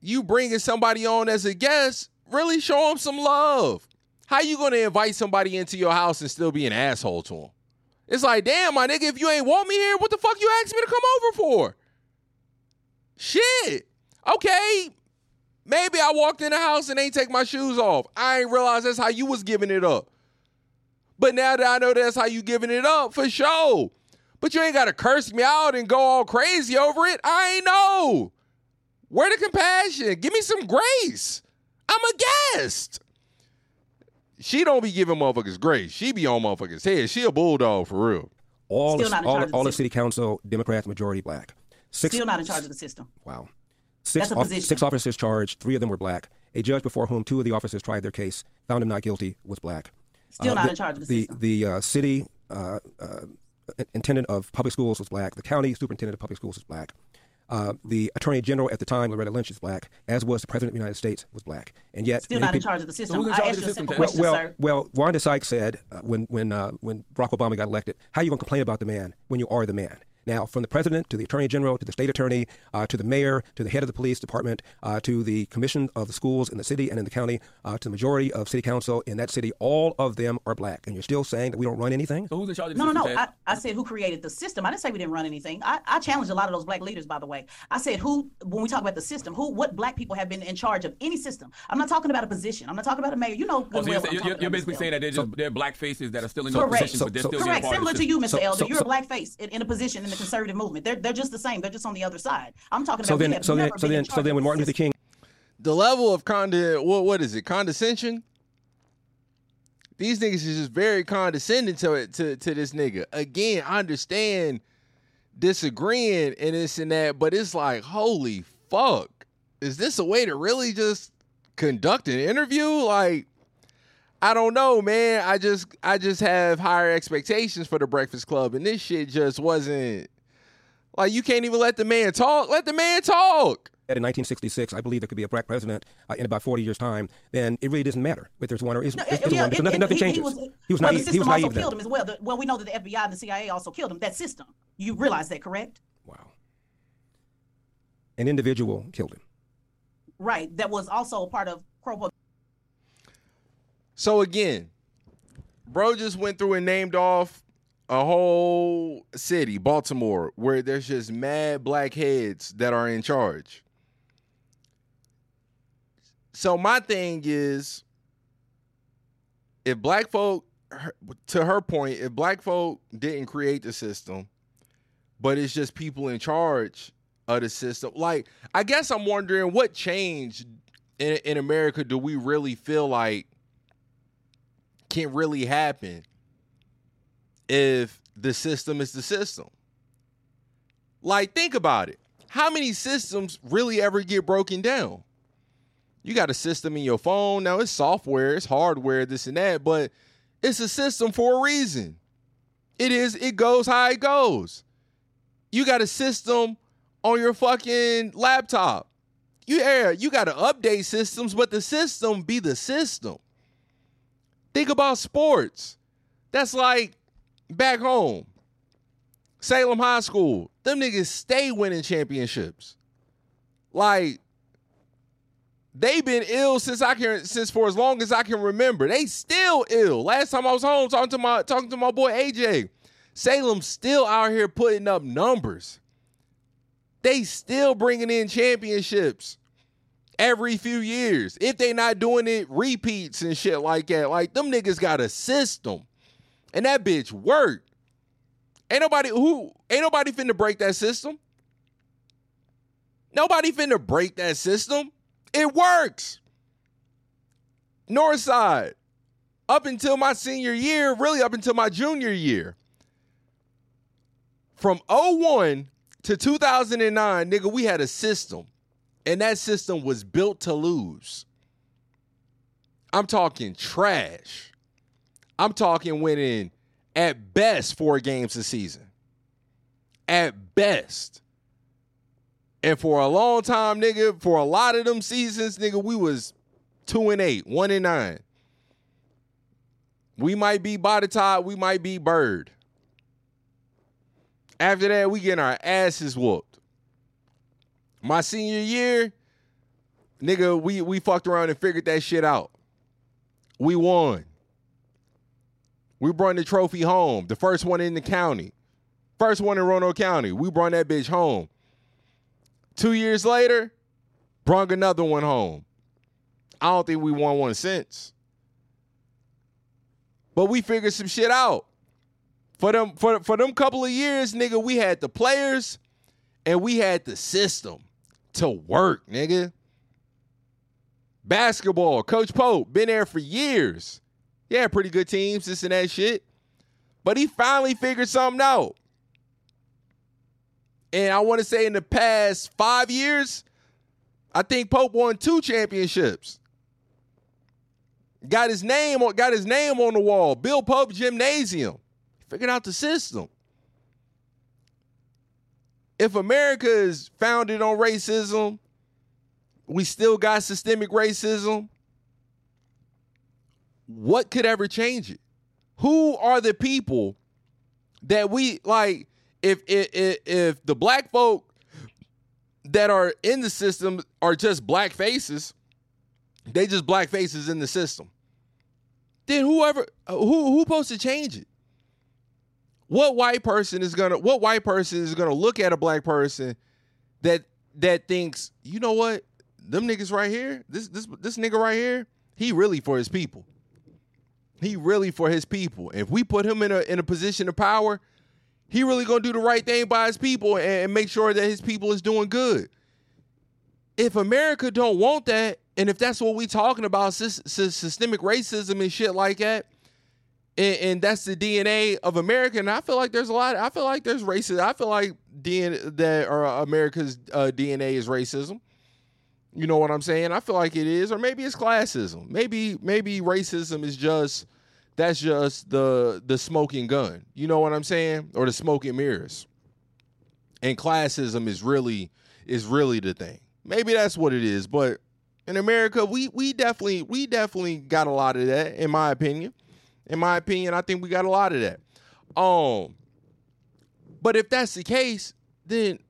you bringing somebody on as a guest, really show them some love. How you gonna invite somebody into your house and still be an asshole to them? It's like, damn, my nigga, if you ain't want me here, what the fuck you asked me to come over for? Shit. Okay. Maybe I walked in the house and ain't take my shoes off. I ain't realize that's how you was giving it up. But now that I know that's how you giving it up, for sure. But you ain't gotta curse me out and go all crazy over it. I ain't know. Where the compassion? Give me some grace. I'm a guest. She don't be giving motherfuckers grace. She be on motherfuckers' head. She a bulldog for real. All Still of, not in all, of the all of system. city council Democrats, majority black. Six, Still not in charge of the system. Wow. Six, That's a off- position. six officers charged. Three of them were black. A judge before whom two of the officers tried their case found him not guilty was black. Still not the, in charge of the the system. The uh, city uh, uh, intendant of public schools was black. The county superintendent of public schools was black. Uh, the attorney general at the time, Loretta Lynch, is black, as was the president of the United States, was black. And yet, Still many not in charge of the system. who's in I charge asked of you the a simple system, question, well, sir. well, Wanda Sykes said uh, when when uh, when Barack Obama got elected, "How are you gonna complain about the man when you are the man?" Now, from the president to the attorney general to the state attorney uh, to the mayor to the head of the police department uh, to the commission of the schools in the city and in the county uh, to the majority of city council in that city, all of them are black. And you're still saying that we don't run anything? So who's in charge of the No, no, no. I, I said who created the system. I didn't say we didn't run anything. I, I challenged a lot of those black leaders, by the way. I said who, when we talk about the system, who, what black people have been in charge of any system. I'm not talking about a position. I'm not talking about a mayor. You know, oh, so you're, what I'm you're, you're basically saying that they're just they're black faces that are still in those Correct. positions, but they're still being a Correct. part Similar of the to you, Mr. system. Elder. so- You're so- a black face in, in a position in the conservative movement. They're, they're just the same. They're just on the other side. I'm talking So about we then, so then, so then, so then, when the Martin Luther. King The level of conde what what is it? Condescension? These niggas is just very condescending to it to, to this nigga. Again, I understand disagreeing and this and that, but it's like, holy fuck. Is this a way to really just conduct an interview? Like, I don't know, man. I just I just have higher expectations for the Breakfast Club, and this shit just wasn't like you can't even let the man talk. Let the man talk. that in 1966, I believe there could be a black president uh, in about 40 years' time, then it really doesn't matter whether there's one or isn't. No, isn't yeah, one, because it- nothing, it- nothing he- he was- he was well, naive. the He was system also naive then. killed him as well. The- well, we know that the FBI and the CIA also killed him. That system. You realize that, correct? Wow. An individual killed him. Right. That was also a part of Crow. So again, bro just went through and named off a whole city, Baltimore, where there's just mad black heads that are in charge. So my thing is if black folk to her point, if black folk didn't create the system, but it's just people in charge of the system, like I guess I'm wondering what changed in, in America do we really feel like can really happen if the system is the system. Like, think about it. How many systems really ever get broken down? You got a system in your phone. Now, it's software, it's hardware, this and that, but it's a system for a reason. It is, it goes how it goes. You got a system on your fucking laptop. You yeah, you got to update systems, but the system be the system. Think about sports. That's like back home. Salem High School. Them niggas stay winning championships. Like they've been ill since I can since for as long as I can remember. They still ill. Last time I was home talking to my talking to my boy AJ. Salem still out here putting up numbers. They still bringing in championships every few years. If they not doing it, repeats and shit like that. Like them niggas got a system, and that bitch worked. Ain't nobody who ain't nobody finna break that system. Nobody finna break that system. It works. Northside, up until my senior year, really up until my junior year. From 01 to 2009, nigga, we had a system. And that system was built to lose. I'm talking trash. I'm talking winning at best four games a season. At best. And for a long time, nigga, for a lot of them seasons, nigga, we was two and eight, one and nine. We might be by the top, we might be bird. After that, we getting our asses whooped. My senior year, nigga, we we fucked around and figured that shit out. We won. We brought the trophy home. The first one in the county. First one in Roanoke County. We brought that bitch home. Two years later, brought another one home. I don't think we won one since. But we figured some shit out. For them, for, for them couple of years, nigga, we had the players and we had the system to work, nigga. Basketball, Coach Pope, been there for years. Yeah, pretty good teams, this and that shit. But he finally figured something out. And I want to say in the past five years, I think Pope won two championships. Got his name on got his name on the wall. Bill Pope Gymnasium. Figured out the system. If America is founded on racism, we still got systemic racism. What could ever change it? Who are the people that we like? If if if, the black folk that are in the system are just black faces, they just black faces in the system. Then whoever who who supposed to change it? What white person is gonna what white person is gonna look at a black person that that thinks, you know what, them niggas right here, this this this nigga right here, he really for his people. He really for his people. If we put him in a in a position of power, he really gonna do the right thing by his people and, and make sure that his people is doing good. If America don't want that, and if that's what we talking about, sys- sys- systemic racism and shit like that, and, and that's the DNA of America. And I feel like there's a lot. I feel like there's racism. I feel like DNA that or America's uh, DNA is racism. You know what I'm saying? I feel like it is, or maybe it's classism. Maybe maybe racism is just that's just the the smoking gun. You know what I'm saying? Or the smoking mirrors. And classism is really is really the thing. Maybe that's what it is, but in America, we we definitely we definitely got a lot of that, in my opinion. In my opinion, I think we got a lot of that. Um, but if that's the case, then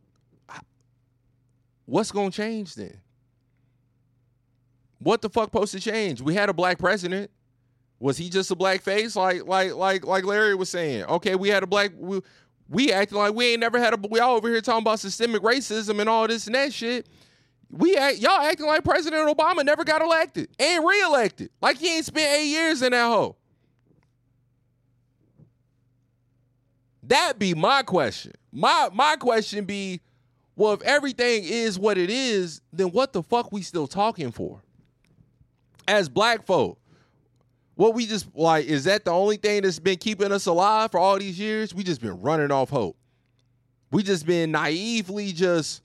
what's gonna change then? What the fuck supposed to change? We had a black president. Was he just a black face? Like like like like Larry was saying. Okay, we had a black we, we acting like we ain't never had a we all over here talking about systemic racism and all this and that shit. We act, y'all acting like President Obama never got elected and reelected. Like he ain't spent eight years in that hole. That be my question. My my question be, well, if everything is what it is, then what the fuck we still talking for? As black folk, what we just like is that the only thing that's been keeping us alive for all these years? We just been running off hope. We just been naively just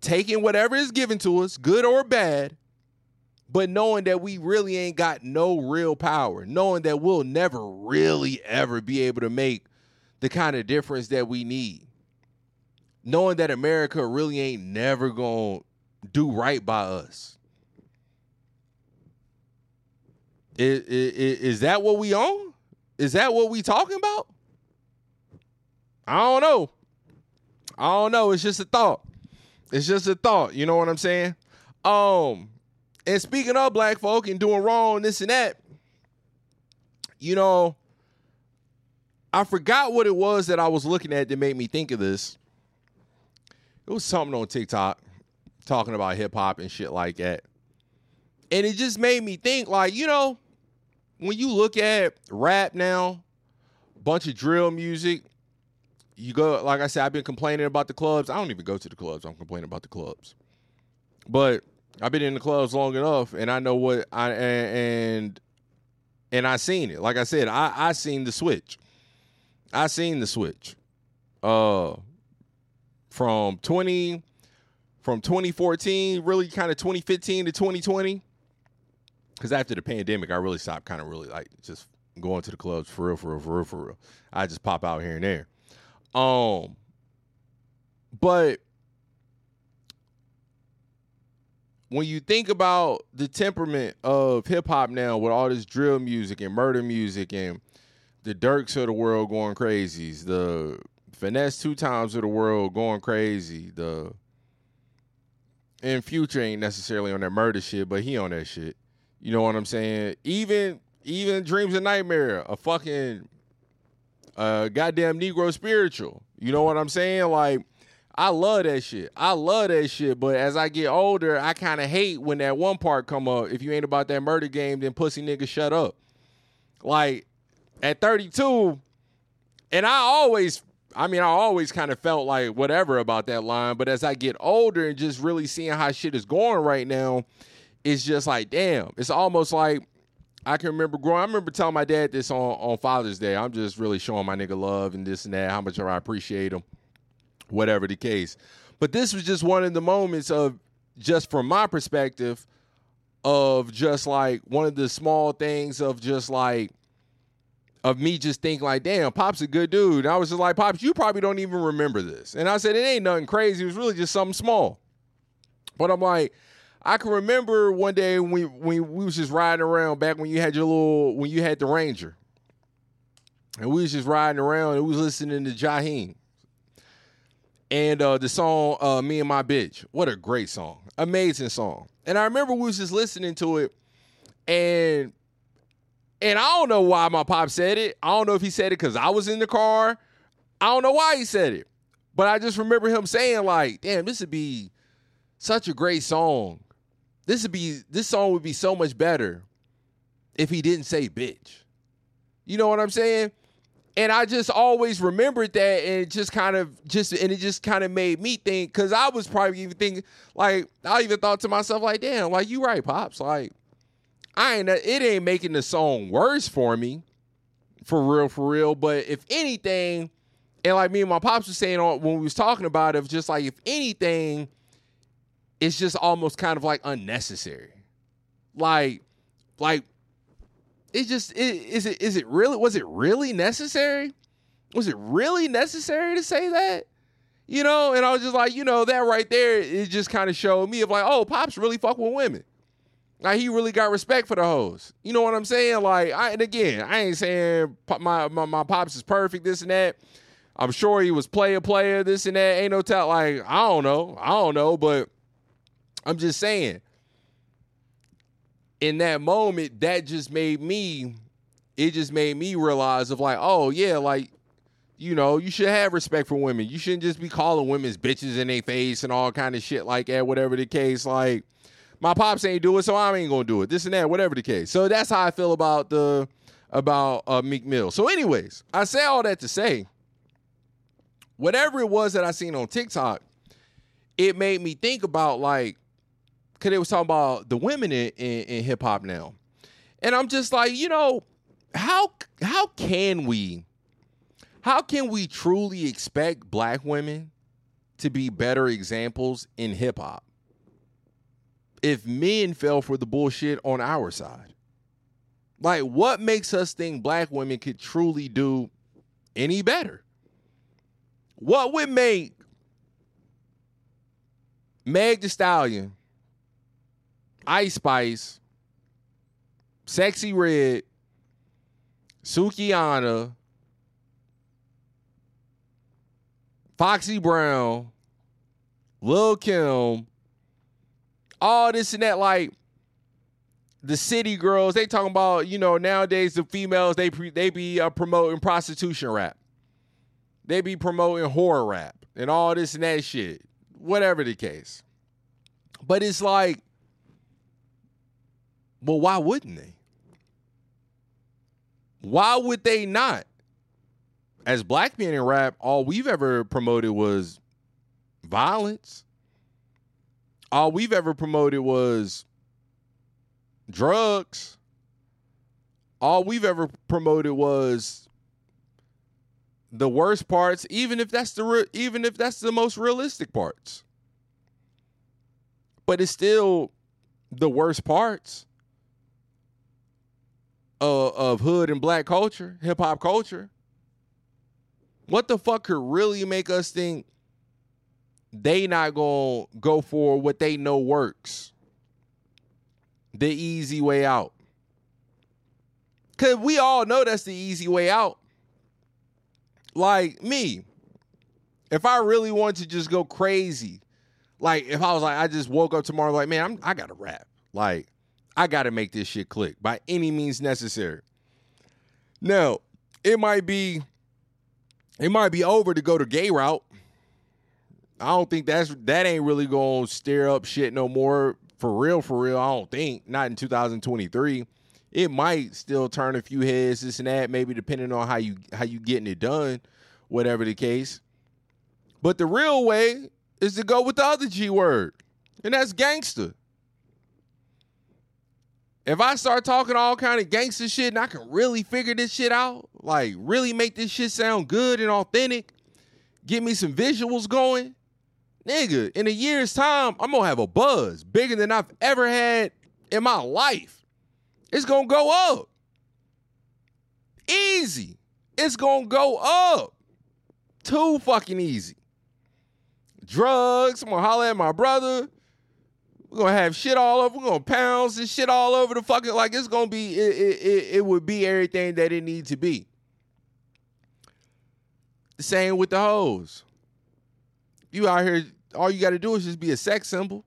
taking whatever is given to us, good or bad, but knowing that we really ain't got no real power, knowing that we'll never really ever be able to make the kind of difference that we need. Knowing that America really ain't never going to do right by us. Is, is, is that what we own? Is that what we talking about? I don't know. I don't know. It's just a thought. It's just a thought. You know what I'm saying? Um, and speaking of black folk and doing wrong, this and that, you know, I forgot what it was that I was looking at that made me think of this. It was something on TikTok talking about hip hop and shit like that. And it just made me think, like, you know, when you look at rap now, bunch of drill music, you go like I said, I've been complaining about the clubs. I don't even go to the clubs. I'm complaining about the clubs. But I've been in the clubs long enough and I know what I and and I seen it. Like I said, I I seen the switch. I seen the switch. Uh from 20 from 2014, really kind of 2015 to 2020. Cause after the pandemic, I really stopped kind of really like just going to the clubs for real, for real, for real, for real. I just pop out here and there. Um, but when you think about the temperament of hip hop now, with all this drill music and murder music and the Durks of the world going crazies, the Finesse2Tymes of the world going crazy, the and Future ain't necessarily on that murder shit, but he on that shit. You know what I'm saying? Even even Dreams and Nightmare, a fucking uh goddamn Negro spiritual. You know what I'm saying? Like I love that shit. I love that shit. But as I get older, I kind of hate when that one part come up. If you ain't about that murder game, then pussy nigga shut up. Like at 32, and I always, I mean, I always kind of felt like whatever about that line. But as I get older and just really seeing how shit is going right now, it's just like, damn. It's almost like I can remember growing. I remember telling my dad this on, on Father's Day. I'm just really showing my nigga love and this and that, how much I appreciate him, whatever the case. But this was just one of the moments of, just from my perspective, of just like one of the small things of just like, of me just thinking like, damn, Pop's a good dude. And I was just like, Pops, you probably don't even remember this. And I said, it ain't nothing crazy. It was really just something small. But I'm like, I can remember one day when we, when we was just riding around back when you had your little when you had the Ranger. And we was just riding around and we was listening to Jaheim. And uh, the song uh, Me and My Bitch. What a great song. Amazing song. And I remember we was just listening to it and and I don't know why my pop said it. I don't know if he said it because I was in the car. I don't know why he said it. But I just remember him saying, like, damn, this would be such a great song this would be this song would be so much better if he didn't say bitch. You know what I'm saying? And I just always remembered that and it just kind of just and it just kind of made me think because I was probably even thinking like I even thought to myself like damn like you right pops like I ain't it ain't making the song worse for me For real, for real. But if anything, and like me and my pops were saying when we was talking about it, just like if anything, it's just almost kind of like unnecessary. Like, like it's just i- is it is it really was it really necessary? Was it really necessary to say that? You know, and I was just like, you know, that right there, it just kind of showed me of like, oh, pops really fuck with women. Like he really got respect for the hoes. You know what I'm saying? Like, I, and again, I ain't saying my, my my pops is perfect, this and that. I'm sure he was player player, this and that. Ain't no tell. Like, I don't know, I don't know, but I'm just saying. In that moment, that just made me. It just made me realize of like, oh yeah, like you know, you should have respect for women. You shouldn't just be calling women's bitches in their face and all kind of shit like that, whatever the case. Like, my pops ain't do it, so I ain't gonna do it. This and that, whatever the case. So that's how I feel about the about uh, Meek Mill. So, anyways, I say all that to say, whatever it was that I seen on TikTok, it made me think about like, cause they was talking about the women in, in, in hip hop now, and I'm just like, you know, how how can we? How can we truly expect black women to be better examples in hip hop if men fell for the bullshit on our side? Like, what makes us think black women could truly do any better? What would make Meg the Stallion, Ice Spice, Sexyy Red, Sukihana, Foxy Brown, Lil Kim, all this and that, like the city girls, they talking about, you know, nowadays the females, they pre, they be uh, promoting prostitution rap. They be promoting horror rap and all this and that shit. Whatever the case. But it's like, well, why wouldn't they? Why would they not? As black men in rap, all we've ever promoted was violence. All we've ever promoted was drugs. All we've ever promoted was the worst parts, even if that's the re- even if that's the most realistic parts. But it's still the worst parts of, of hood and black culture, hip hop culture. What the fuck could really make us think they not gonna go for what they know works? The easy way out. Cause we all know that's the easy way out. Like me, if I really want to just go crazy, like if I was like, I just woke up tomorrow, like, man, I'm, I gotta rap. Like, I gotta make this shit click by any means necessary. Now, it might be, it might be over to go the gay route. I don't think that's that ain't really gonna stir up shit no more for real, for real. I don't think not in 2023. It might still turn a few heads, this and that, maybe depending on how you how you getting it done, whatever the case. But the real way is to go with the other G word, and that's gangster. If I start talking all kind of gangster shit and I can really figure this shit out, like really make this shit sound good and authentic, get me some visuals going, nigga, in a year's time, I'm gonna have a buzz bigger than I've ever had in my life. It's gonna go up. Easy. It's gonna go up. Too fucking easy. Drugs. I'm gonna holler at my brother. We're gonna have shit all over. We're gonna pounds and shit all over the fucking like it's gonna be it, it, it, it would be everything that it needs to be. The same with the hoes. You out here, all you gotta do is just be a sex symbol.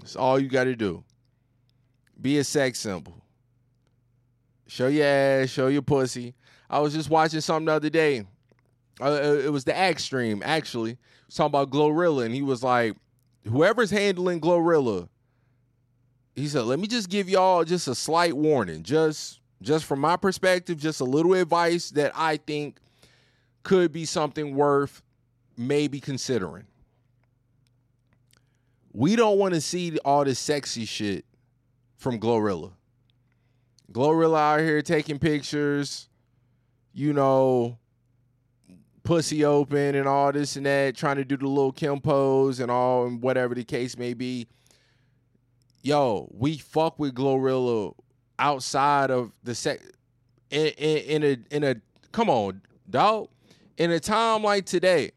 That's all you gotta do. Be a sex symbol. Show your ass, show your pussy. I was just watching something the other day. Uh, it was the Axe stream, actually. Was talking about Glorilla, and he was like, whoever's handling Glorilla, he said, let me just give y'all just a slight warning. Just just from my perspective, just a little advice that I think could be something worth maybe considering. We don't want to see all this sexy shit from Glorilla. Glorilla out here taking pictures, you know, pussy open and all this and that, trying to do the little Kim pose and all and whatever the case may be. Yo, we fuck with Glorilla outside of the sec in, in, in a in a come on, dog. In a time like today,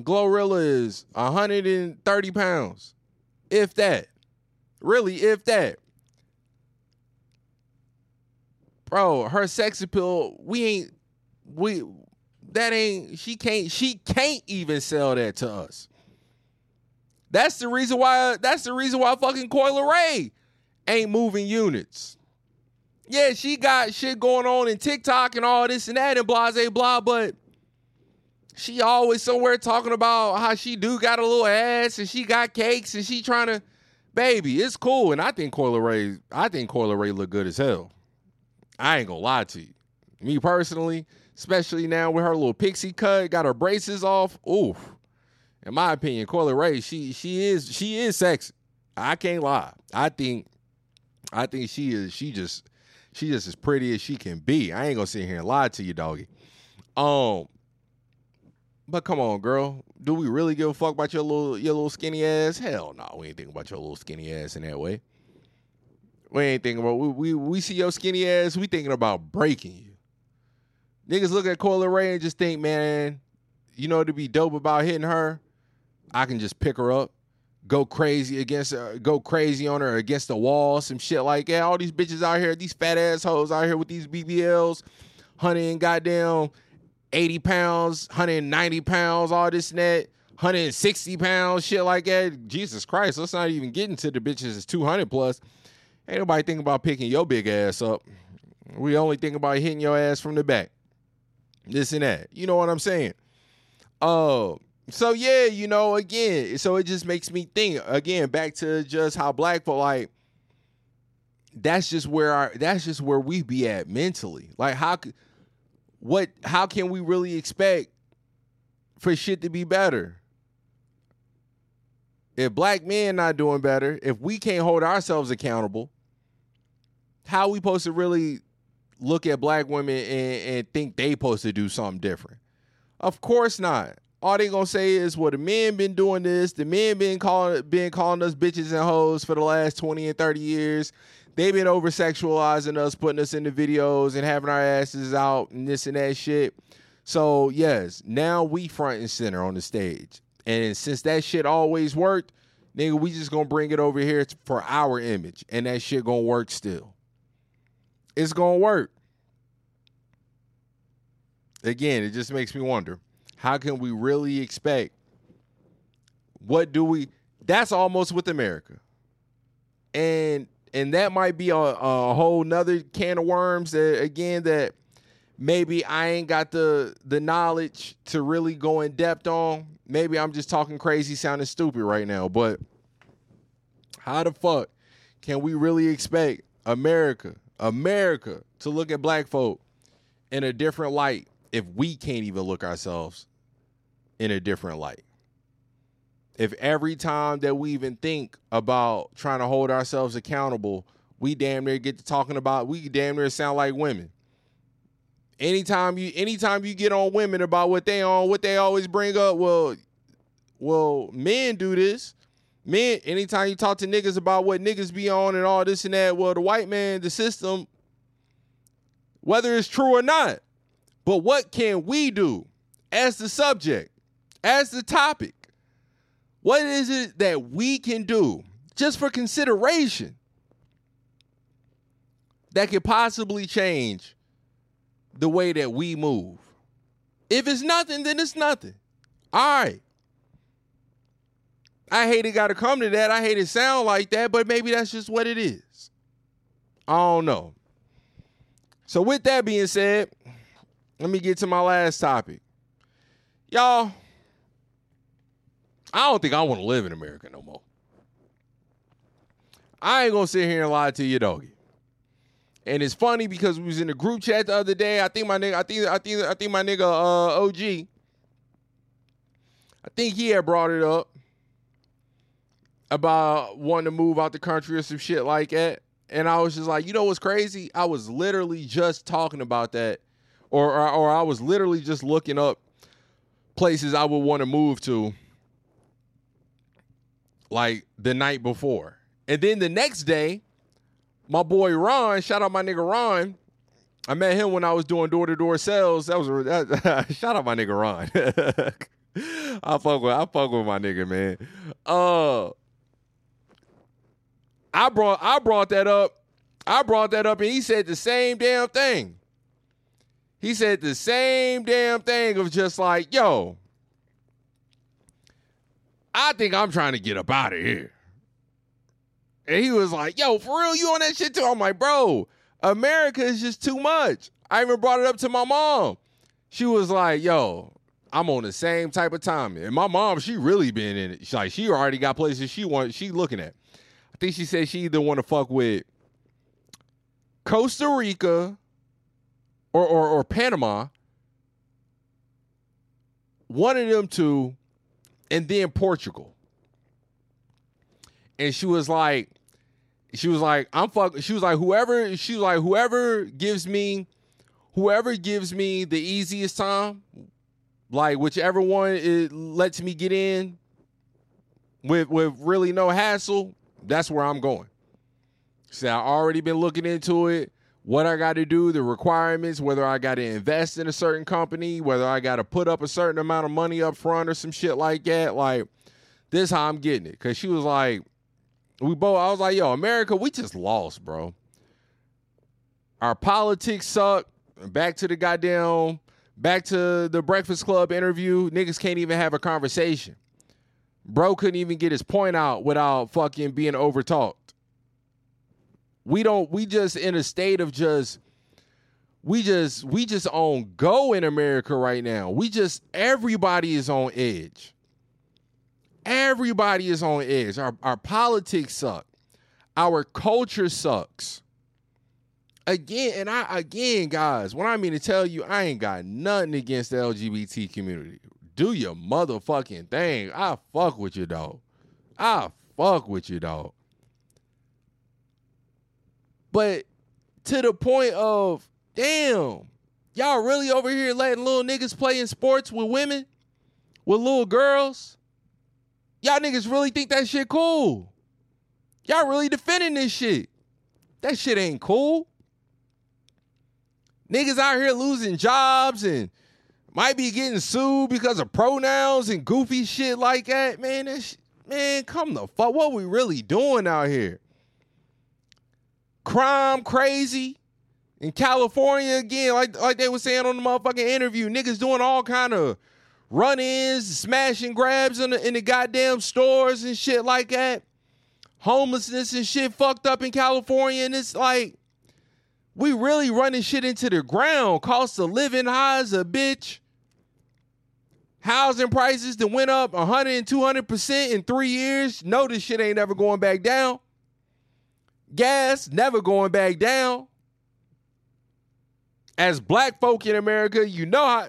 Glorilla is 130 pounds. If that. Really, if that. Bro, her sex appeal, we ain't we that ain't she can't she can't even sell that to us. That's the reason why that's the reason why fucking Coi Leray ain't moving units. Yeah, she got shit going on in TikTok and all this and that and blah blah blah, but she always somewhere talking about how she do got a little ass and she got cakes and she trying to baby, it's cool. And I think Coi Leray, I think Coi Leray look good as hell. I ain't gonna lie to you. Me personally, especially now with her little pixie cut, got her braces off. Oof. In my opinion, Coi Leray, she she is she is sexy. I can't lie. I think I think she is she just she just as pretty as she can be. I ain't gonna sit here and lie to you, doggy. Um, but come on, girl. Do we really give a fuck about your little your little skinny ass? Hell no, we ain't thinking about your little skinny ass in that way. We ain't thinking about we we, we see your skinny ass, we thinking about breaking you. Niggas look at Coi Leray and just think, man, you know to be dope about hitting her, I can just pick her up, go crazy against her, go crazy on her against the wall, some shit like that. All these bitches out here, these fat assholes out here with these BBLs, hunting goddamn 80 pounds, 190 pounds, all this that, 160 pounds, shit like that. Jesus Christ, let's not even get into the bitches that's 200 plus. Ain't nobody thinking about picking your big ass up. We only think about hitting your ass from the back. This and that. You know what I'm saying? Uh so yeah, you know, again, so it just makes me think again back to just how black folk like that's just where our that's just where we be at mentally. Like how could what how can we really expect for shit to be better? If black men not doing better, if we can't hold ourselves accountable, how we supposed to really look at black women and, and think they supposed to do something different? Of course not. All they gonna say is, well, the men been doing this, the men been calling been calling us bitches and hoes for the last 20 and 30 years. They've been over sexualizing us, putting us in the videos and having our asses out and this and that shit. So yes, now we front and center on the stage. And since that shit always worked, nigga, we just gonna bring it over here for our image. And that shit gonna work still. It's gonna work. Again, it just makes me wonder how can we really expect what do we that's almost with america and and that might be a, a whole nother can of worms that again that maybe i ain't got the the knowledge to really go in depth on maybe i'm just talking crazy sounding stupid right now but how the fuck can we really expect america america to look at black folk in a different light if we can't even look ourselves in a different light. If every time that we even think about trying to hold ourselves accountable, we damn near get to talking about we damn near sound like women. Anytime you anytime you get on women about what they on, what they always bring up, well, well, men do this. Men, anytime you talk to niggas about what niggas be on and all this and that, well, the white man, the system, whether it's true or not. But what can we do as the subject? as the topic. What is it that we can do just for consideration that could possibly change the way that we move? If it's nothing, then it's nothing. All right. I hate it got to come to that. I hate it sound like that, but maybe that's just what it is. I don't know. So with that being said, let me get to my last topic. Y'all, I don't think I want to live in America no more. I ain't gonna sit here and lie to you, doggy. And it's funny because we was in the group chat the other day. I think my nigga, I think, I think, I think my nigga uh, OG. I think he had brought it up about wanting to move out the country or some shit like that. And I was just like, you know what's crazy? I was literally just talking about that or or, or I was literally just looking up places I would want to move to like the night before. And then the next day, my boy Ron, shout out my nigga Ron. I met him when I was doing door to door sales. That was that, [LAUGHS] shout out my nigga Ron. [LAUGHS] I fuck with I fuck with my nigga man. Uh, I brought I brought that up. I brought that up, and he said the same damn thing. He said the same damn thing of just like, yo, I think I'm trying to get up out of here. And he was like, yo, for real, you on that shit too? I'm like, bro, America is just too much. I even brought it up to my mom. She was like, yo, I'm on the same type of time. And my mom, she really been in it. She, like, she already got places she want, she looking at. I think she said she either want to fuck with Costa Rica or, or or Panama. One of them two, and then Portugal. And she was like, she was like, I'm fuck. She was like, whoever. She was like, whoever gives me, whoever gives me the easiest time, like whichever one it lets me get in with with really no hassle. That's where I'm going. She said I already been looking into it. What I got to do, the requirements, whether I got to invest in a certain company, whether I got to put up a certain amount of money up front or some shit like that. Like this, how I'm getting it. Cause she was like, we both. I was like, yo, America, we just lost, bro. Our politics suck. Back to the goddamn, back to the Breakfast Club interview. Niggas can't even have a conversation. Bro couldn't even get his point out without fucking being overtalked. We don't, we just in a state of just, we just, we just on go in America right now. We just, everybody is on edge. Everybody is on edge. Our, our politics suck. Our culture sucks. Again, and I again, guys, what I mean to tell you, I ain't got nothing against the LGBT community. Do your motherfucking thing. I fuck with you, dog. I fuck with you, dog. But to the point of, damn, y'all really over here letting little niggas play in sports with women, with little girls? Y'all niggas really think that shit cool? Y'all really defending this shit? That shit ain't cool. Niggas out here losing jobs and might be getting sued because of pronouns and goofy shit like that. Man, that sh- man, come the fuck. What we really doing out here? Crime crazy in California again, like like they were saying on the motherfucking interview. Niggas doing all kind of run-ins, smash and grabs in the, in the goddamn stores and shit like that. Homelessness and shit fucked up in California, and it's like we really running shit into the ground. Cost of living high as a bitch. Housing prices that went up 100 and 200% in three years. No, this shit ain't ever going back down. Gas never going back down. As black folk in America, you know how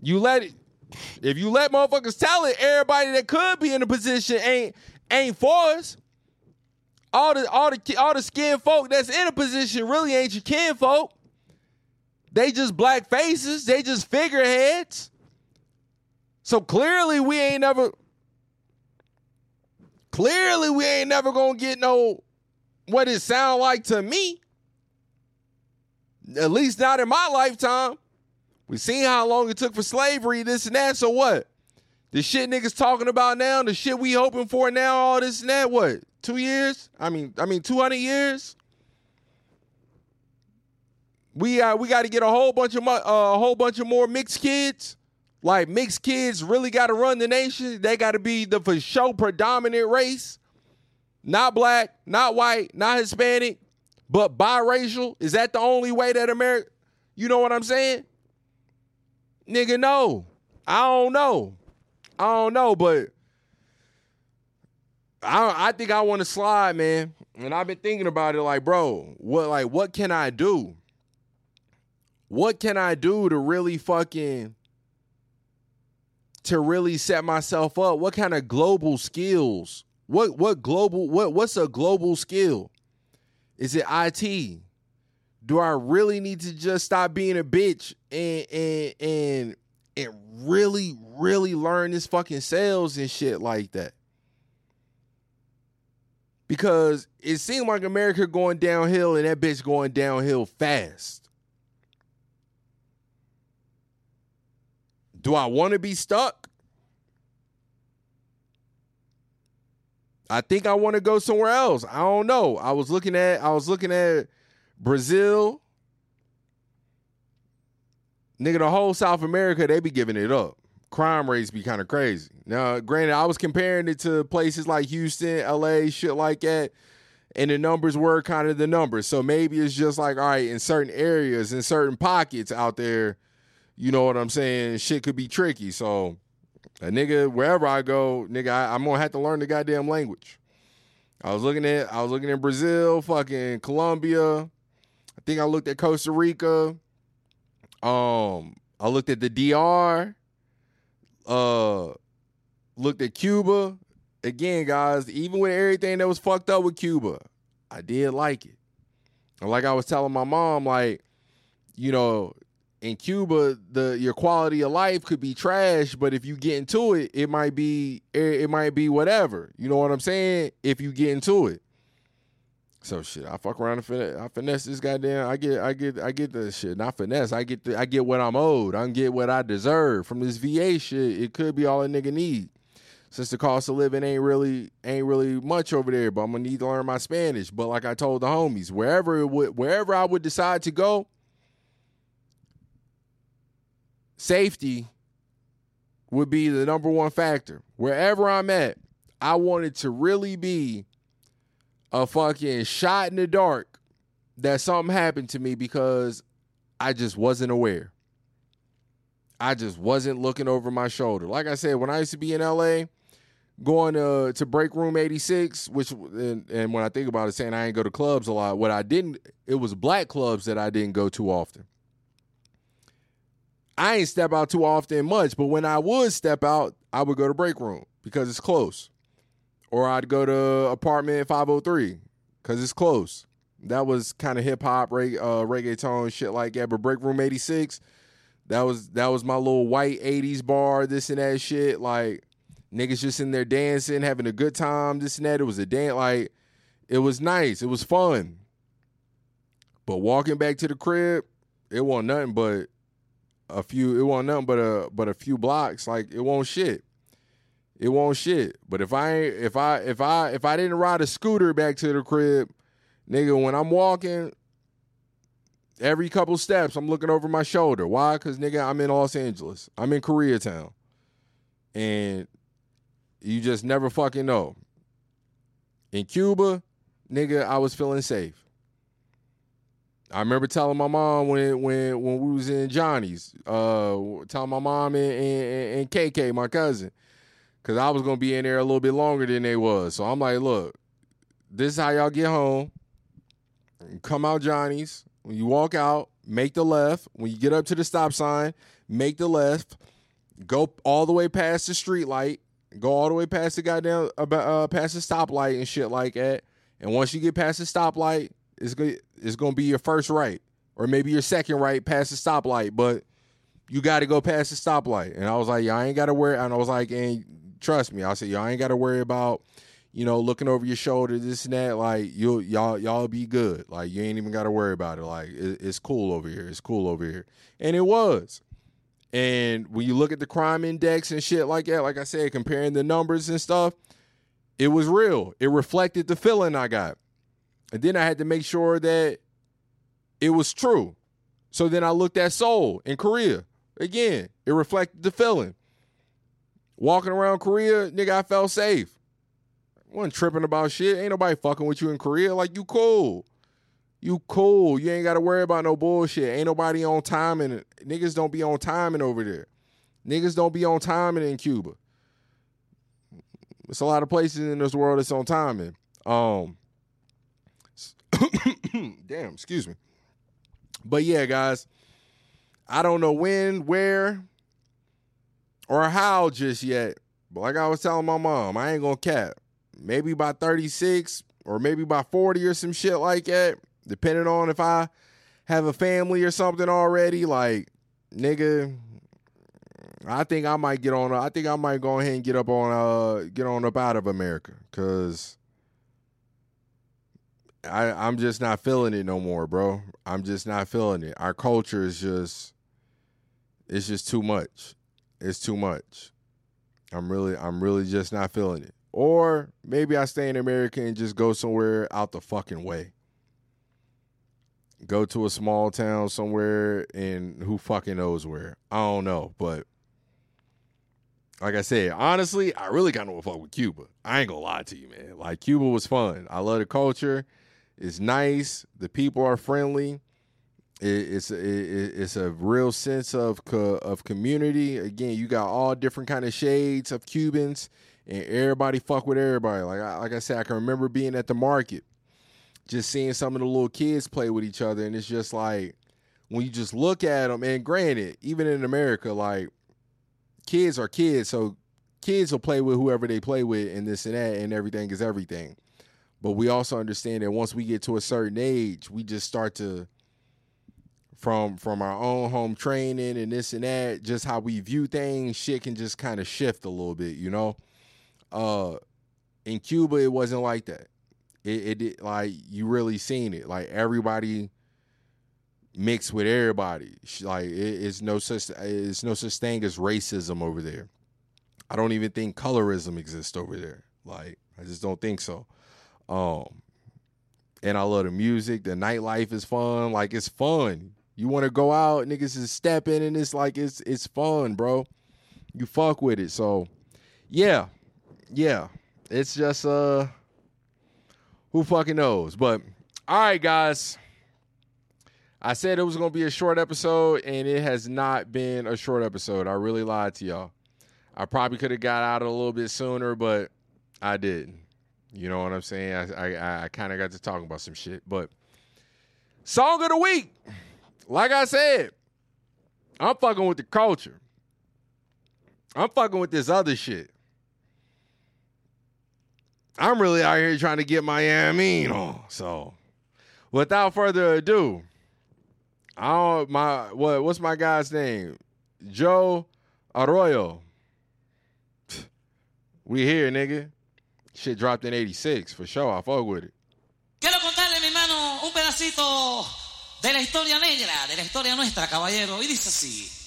you let it. If you let motherfuckers tell it, everybody that could be in a position ain't ain't for us. All the all the all the skin folk that's in a position really ain't your kin folk. They just black faces. They just figureheads. So clearly we ain't never. Clearly we ain't never gonna get no what it sound like to me. At least not in my lifetime. We seen how long it took for slavery, this and that. So what? The shit niggas talking about now, the shit we hoping for now, all this and that. What? Two years? I mean, I mean, two hundred years. We uh, we got to get a whole bunch of uh, a whole bunch of more mixed kids. Like mixed kids really got to run the nation. They got to be the for show predominant race, not black, not white, not Hispanic, but biracial. Is that the only way that America? You know what I'm saying? Nigga, no. I don't know. I don't know, but I I think I want to slide, man. And I've been thinking about it like, bro, what like what can I do? What can I do to really fucking to really set myself up? What kind of global skills? What what global what what's a global skill? Is it IT? do I really need to just stop being a bitch and and and and really, really learn this fucking sales and shit like that? Because it seemed like America going downhill and that bitch going downhill fast. Do I want to be stuck? I think I want to go somewhere else. I don't know. I was looking at I was looking at Brazil. Nigga, the whole South America, they be giving it up. Crime rates be kind of crazy. Now, granted, I was comparing it to places like Houston, LA, shit like that, and the numbers were kind of the numbers. So maybe it's just like, all right, in certain areas, in certain pockets out there, you know what I'm saying? Shit could be tricky. So a nigga, wherever I go, nigga, I, I'm gonna have to learn the goddamn language. I was looking at I was looking in Brazil, fucking Colombia. I think I looked at Costa Rica. Um, I looked at the DR. Uh, looked at Cuba. Again, guys, even with everything that was fucked up with Cuba, I did like it. And like I was telling my mom, like, you know, in Cuba, the your quality of life could be trash, but if you get into it, it might be it, might be whatever. You know what I'm saying? If you get into it. So shit, I fuck around and finesse, I finesse this goddamn. I get, I get, I get the shit. Not finesse. I get, the, I get what I'm owed. I get what I deserve from this VA shit. It could be all a nigga need, since the cost of living ain't really, ain't really much over there. But I'm gonna need to learn my Spanish. But like I told the homies, wherever it would, wherever I would decide to go, safety would be the number one factor. Wherever I'm at, I wanted to really be a fucking shot in the dark that something happened to me because I just wasn't aware. I just wasn't looking over my shoulder. Like I said, when I used to be in LA, going to to break room 86, which and, and when I think about it, saying I ain't go to clubs a lot, what I didn't, it was black clubs that I didn't go too often. I ain't step out too often much, but when I would step out, I would go to break room because it's close. Or I'd go to apartment 503 because it's close. That was kind of hip hop, reg- uh, reggaeton, shit like that. But break room 86, that was that was my little white 80s bar, this and that shit. Like niggas just in there dancing, having a good time, this and that. It was a dance, like it was nice. It was fun. But walking back to the crib, it wasn't nothing but a few it won't nothing but a but a few blocks like it won't shit. It won't shit. But if i if i if i if i didn't ride a scooter back to the crib nigga when i'm walking every couple steps i'm looking over my shoulder. Why? Because nigga i'm in los angeles. I'm in koreatown. And you just never fucking know. In cuba nigga i was feeling safe I remember telling my mom when when when we was in Johnny's, uh, telling my mom and, and, and KK, my cousin, because I was gonna be in there a little bit longer than they was. So I'm like, look, this is how y'all get home. Come out Johnny's. When you walk out, make the left. When you get up to the stop sign, make the left. Go all the way past the street light. Go all the way past the goddamn uh, past the stoplight and shit like that. And once you get past the stoplight, it's gonna it's gonna be your first right, or maybe your second right past the stoplight, but you got to go past the stoplight. And I was like, y'all ain't got to worry. And I was like, and trust me, I said, y'all ain't got to worry about, you know, looking over your shoulder, this and that. Like you, y'all, y'all be good. Like you ain't even got to worry about it. Like it, it's cool over here. It's cool over here. And it was. And when you look at the crime index and shit like that, like I said, comparing the numbers and stuff, it was real. It reflected the feeling I got. And then I had to make sure that it was true. So then I looked at Seoul in Korea. Again, it reflected the feeling. Walking around Korea, nigga, I felt safe. I wasn't tripping about shit. Ain't nobody fucking with you in Korea. Like, you cool. You cool. You ain't got to worry about no bullshit. Ain't nobody on timing. Niggas don't be on timing over there. Niggas don't be on timing in Cuba. There's a lot of places in this world that's on timing. Um, [COUGHS] damn, excuse me. But yeah, guys, I don't know when, where, or how just yet. But like I was telling my mom, I ain't gonna cap. Maybe by 36 or maybe by 40 or some shit like that, depending on if I have a family or something already, like nigga, I think I might get on. I think I might go ahead and get up on uh get on up out of America because I I'm just not feeling it no more, bro. I'm just not feeling it. Our culture is just it's just too much. It's too much. I'm really I'm really just not feeling it. Or maybe I stay in America and just go somewhere out the fucking way. Go to a small town somewhere and who fucking knows where. I don't know, but like I said, honestly, I really kind of fuck with Cuba. I ain't gonna lie to you, man. Like Cuba was fun. I love the culture. It's nice. The people are friendly. It, it's it, it's a real sense of co- of community. Again, you got all different kind of shades of Cubans, and everybody fuck with everybody. Like I, like I said, I can remember being at the market, just seeing some of the little kids play with each other, and it's just like when you just look at them. And granted, even in America, like kids are kids, so kids will play with whoever they play with, and this and that, and everything is everything. But we also understand that once we get to a certain age, we just start to from from our own home training and this and that, just how we view things, shit can just kind of shift a little bit, you know. Uh, in Cuba, it wasn't like that. It, it did like you really seen it. Like everybody mixed with everybody. Like it, it's no such it's no such thing as racism over there. I don't even think colorism exists over there. Like I just don't think so. Um, and I love the music. The nightlife is fun. Like it's fun. You want to go out, niggas is stepping, and it's like it's it's fun, bro. You fuck with it. So, yeah, yeah. It's just uh, who fucking knows? But all right, guys. I said it was gonna be a short episode, and it has not been a short episode. I really lied to y'all. I probably could have got out a little bit sooner, but I didn't. You know what I'm saying? I I, I kind of got to talking about some shit, but song of the week. Like I said, I'm fucking with the culture. I'm fucking with this other shit. I'm really out here trying to get my Yamin on. So, without further ado, I don't my what what's my guy's name? Joe Arroyo. We here, nigga. Shit dropped in 86 for sure. I fuck with it. Quiero contarle, mi hermano, un pedacito de la historia negra, de la historia nuestra, caballero. Y dice así.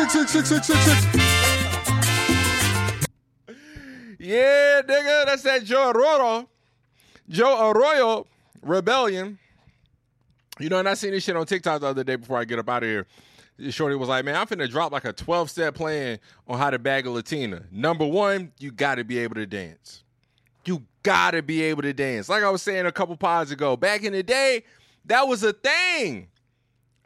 Six, six, six, six, six, six. Yeah, nigga, that's that Joe Arroyo. Joe Arroyo Rebellion. You know, and I seen this shit on TikTok the other day before I get up out of here. Shorty was like, man, I'm finna drop like a 12 step plan on how to bag a Latina. Number one, you gotta be able to dance. You gotta be able to dance. Like I was saying a couple pods ago, back in the day, that was a thing.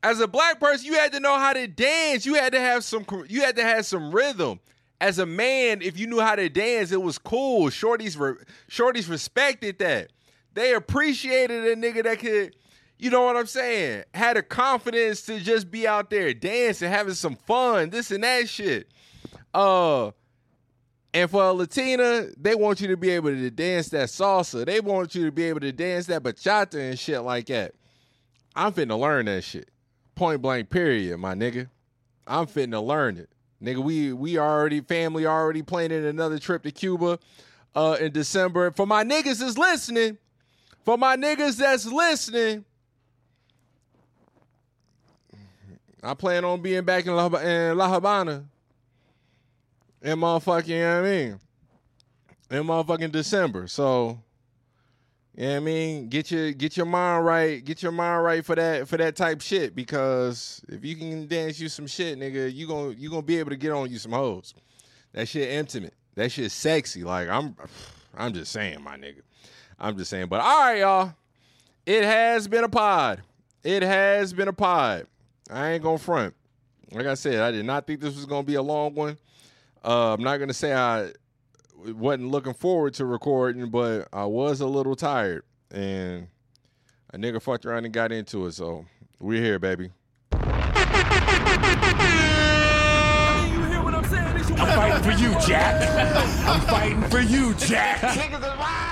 As a black person, you had to know how to dance. You had to have some you had to have some rhythm. As a man, if you knew how to dance, it was cool. Shorties re, shorties respected that. They appreciated a nigga that could, you know what I'm saying? Had a confidence to just be out there dancing, having some fun, this and that shit. Uh and for a Latina, they want you to be able to dance that salsa. They want you to be able to dance that bachata and shit like that. I'm finna learn that shit. Point blank, period, my nigga. I'm finna learn it. Nigga, we we already family already planning another trip to Cuba uh in December. For my niggas that's listening, for my niggas that's listening, I plan on being back in La, in La Habana in motherfucking, you know what I mean? In motherfucking December. So, you know what I mean? Get your get your mind right. Get your mind right for that for that type shit. Because if you can dance you some shit, nigga, you gonna you gonna be able to get on you some hoes. That shit intimate. That shit sexy. Like I'm [SIGHS] I'm just saying, my nigga. I'm just saying. But all right, y'all. It has been a pod. It has been a pod. I ain't gonna front. Like I said, I did not think this was gonna be a long one. Uh, I'm not gonna say I wasn't looking forward to recording, but I was a little tired, and a nigga fucked around and got into it. So we're here, baby. I'm fighting for you, Jack. I'm fighting for you, Jack. Niggas is wildin'.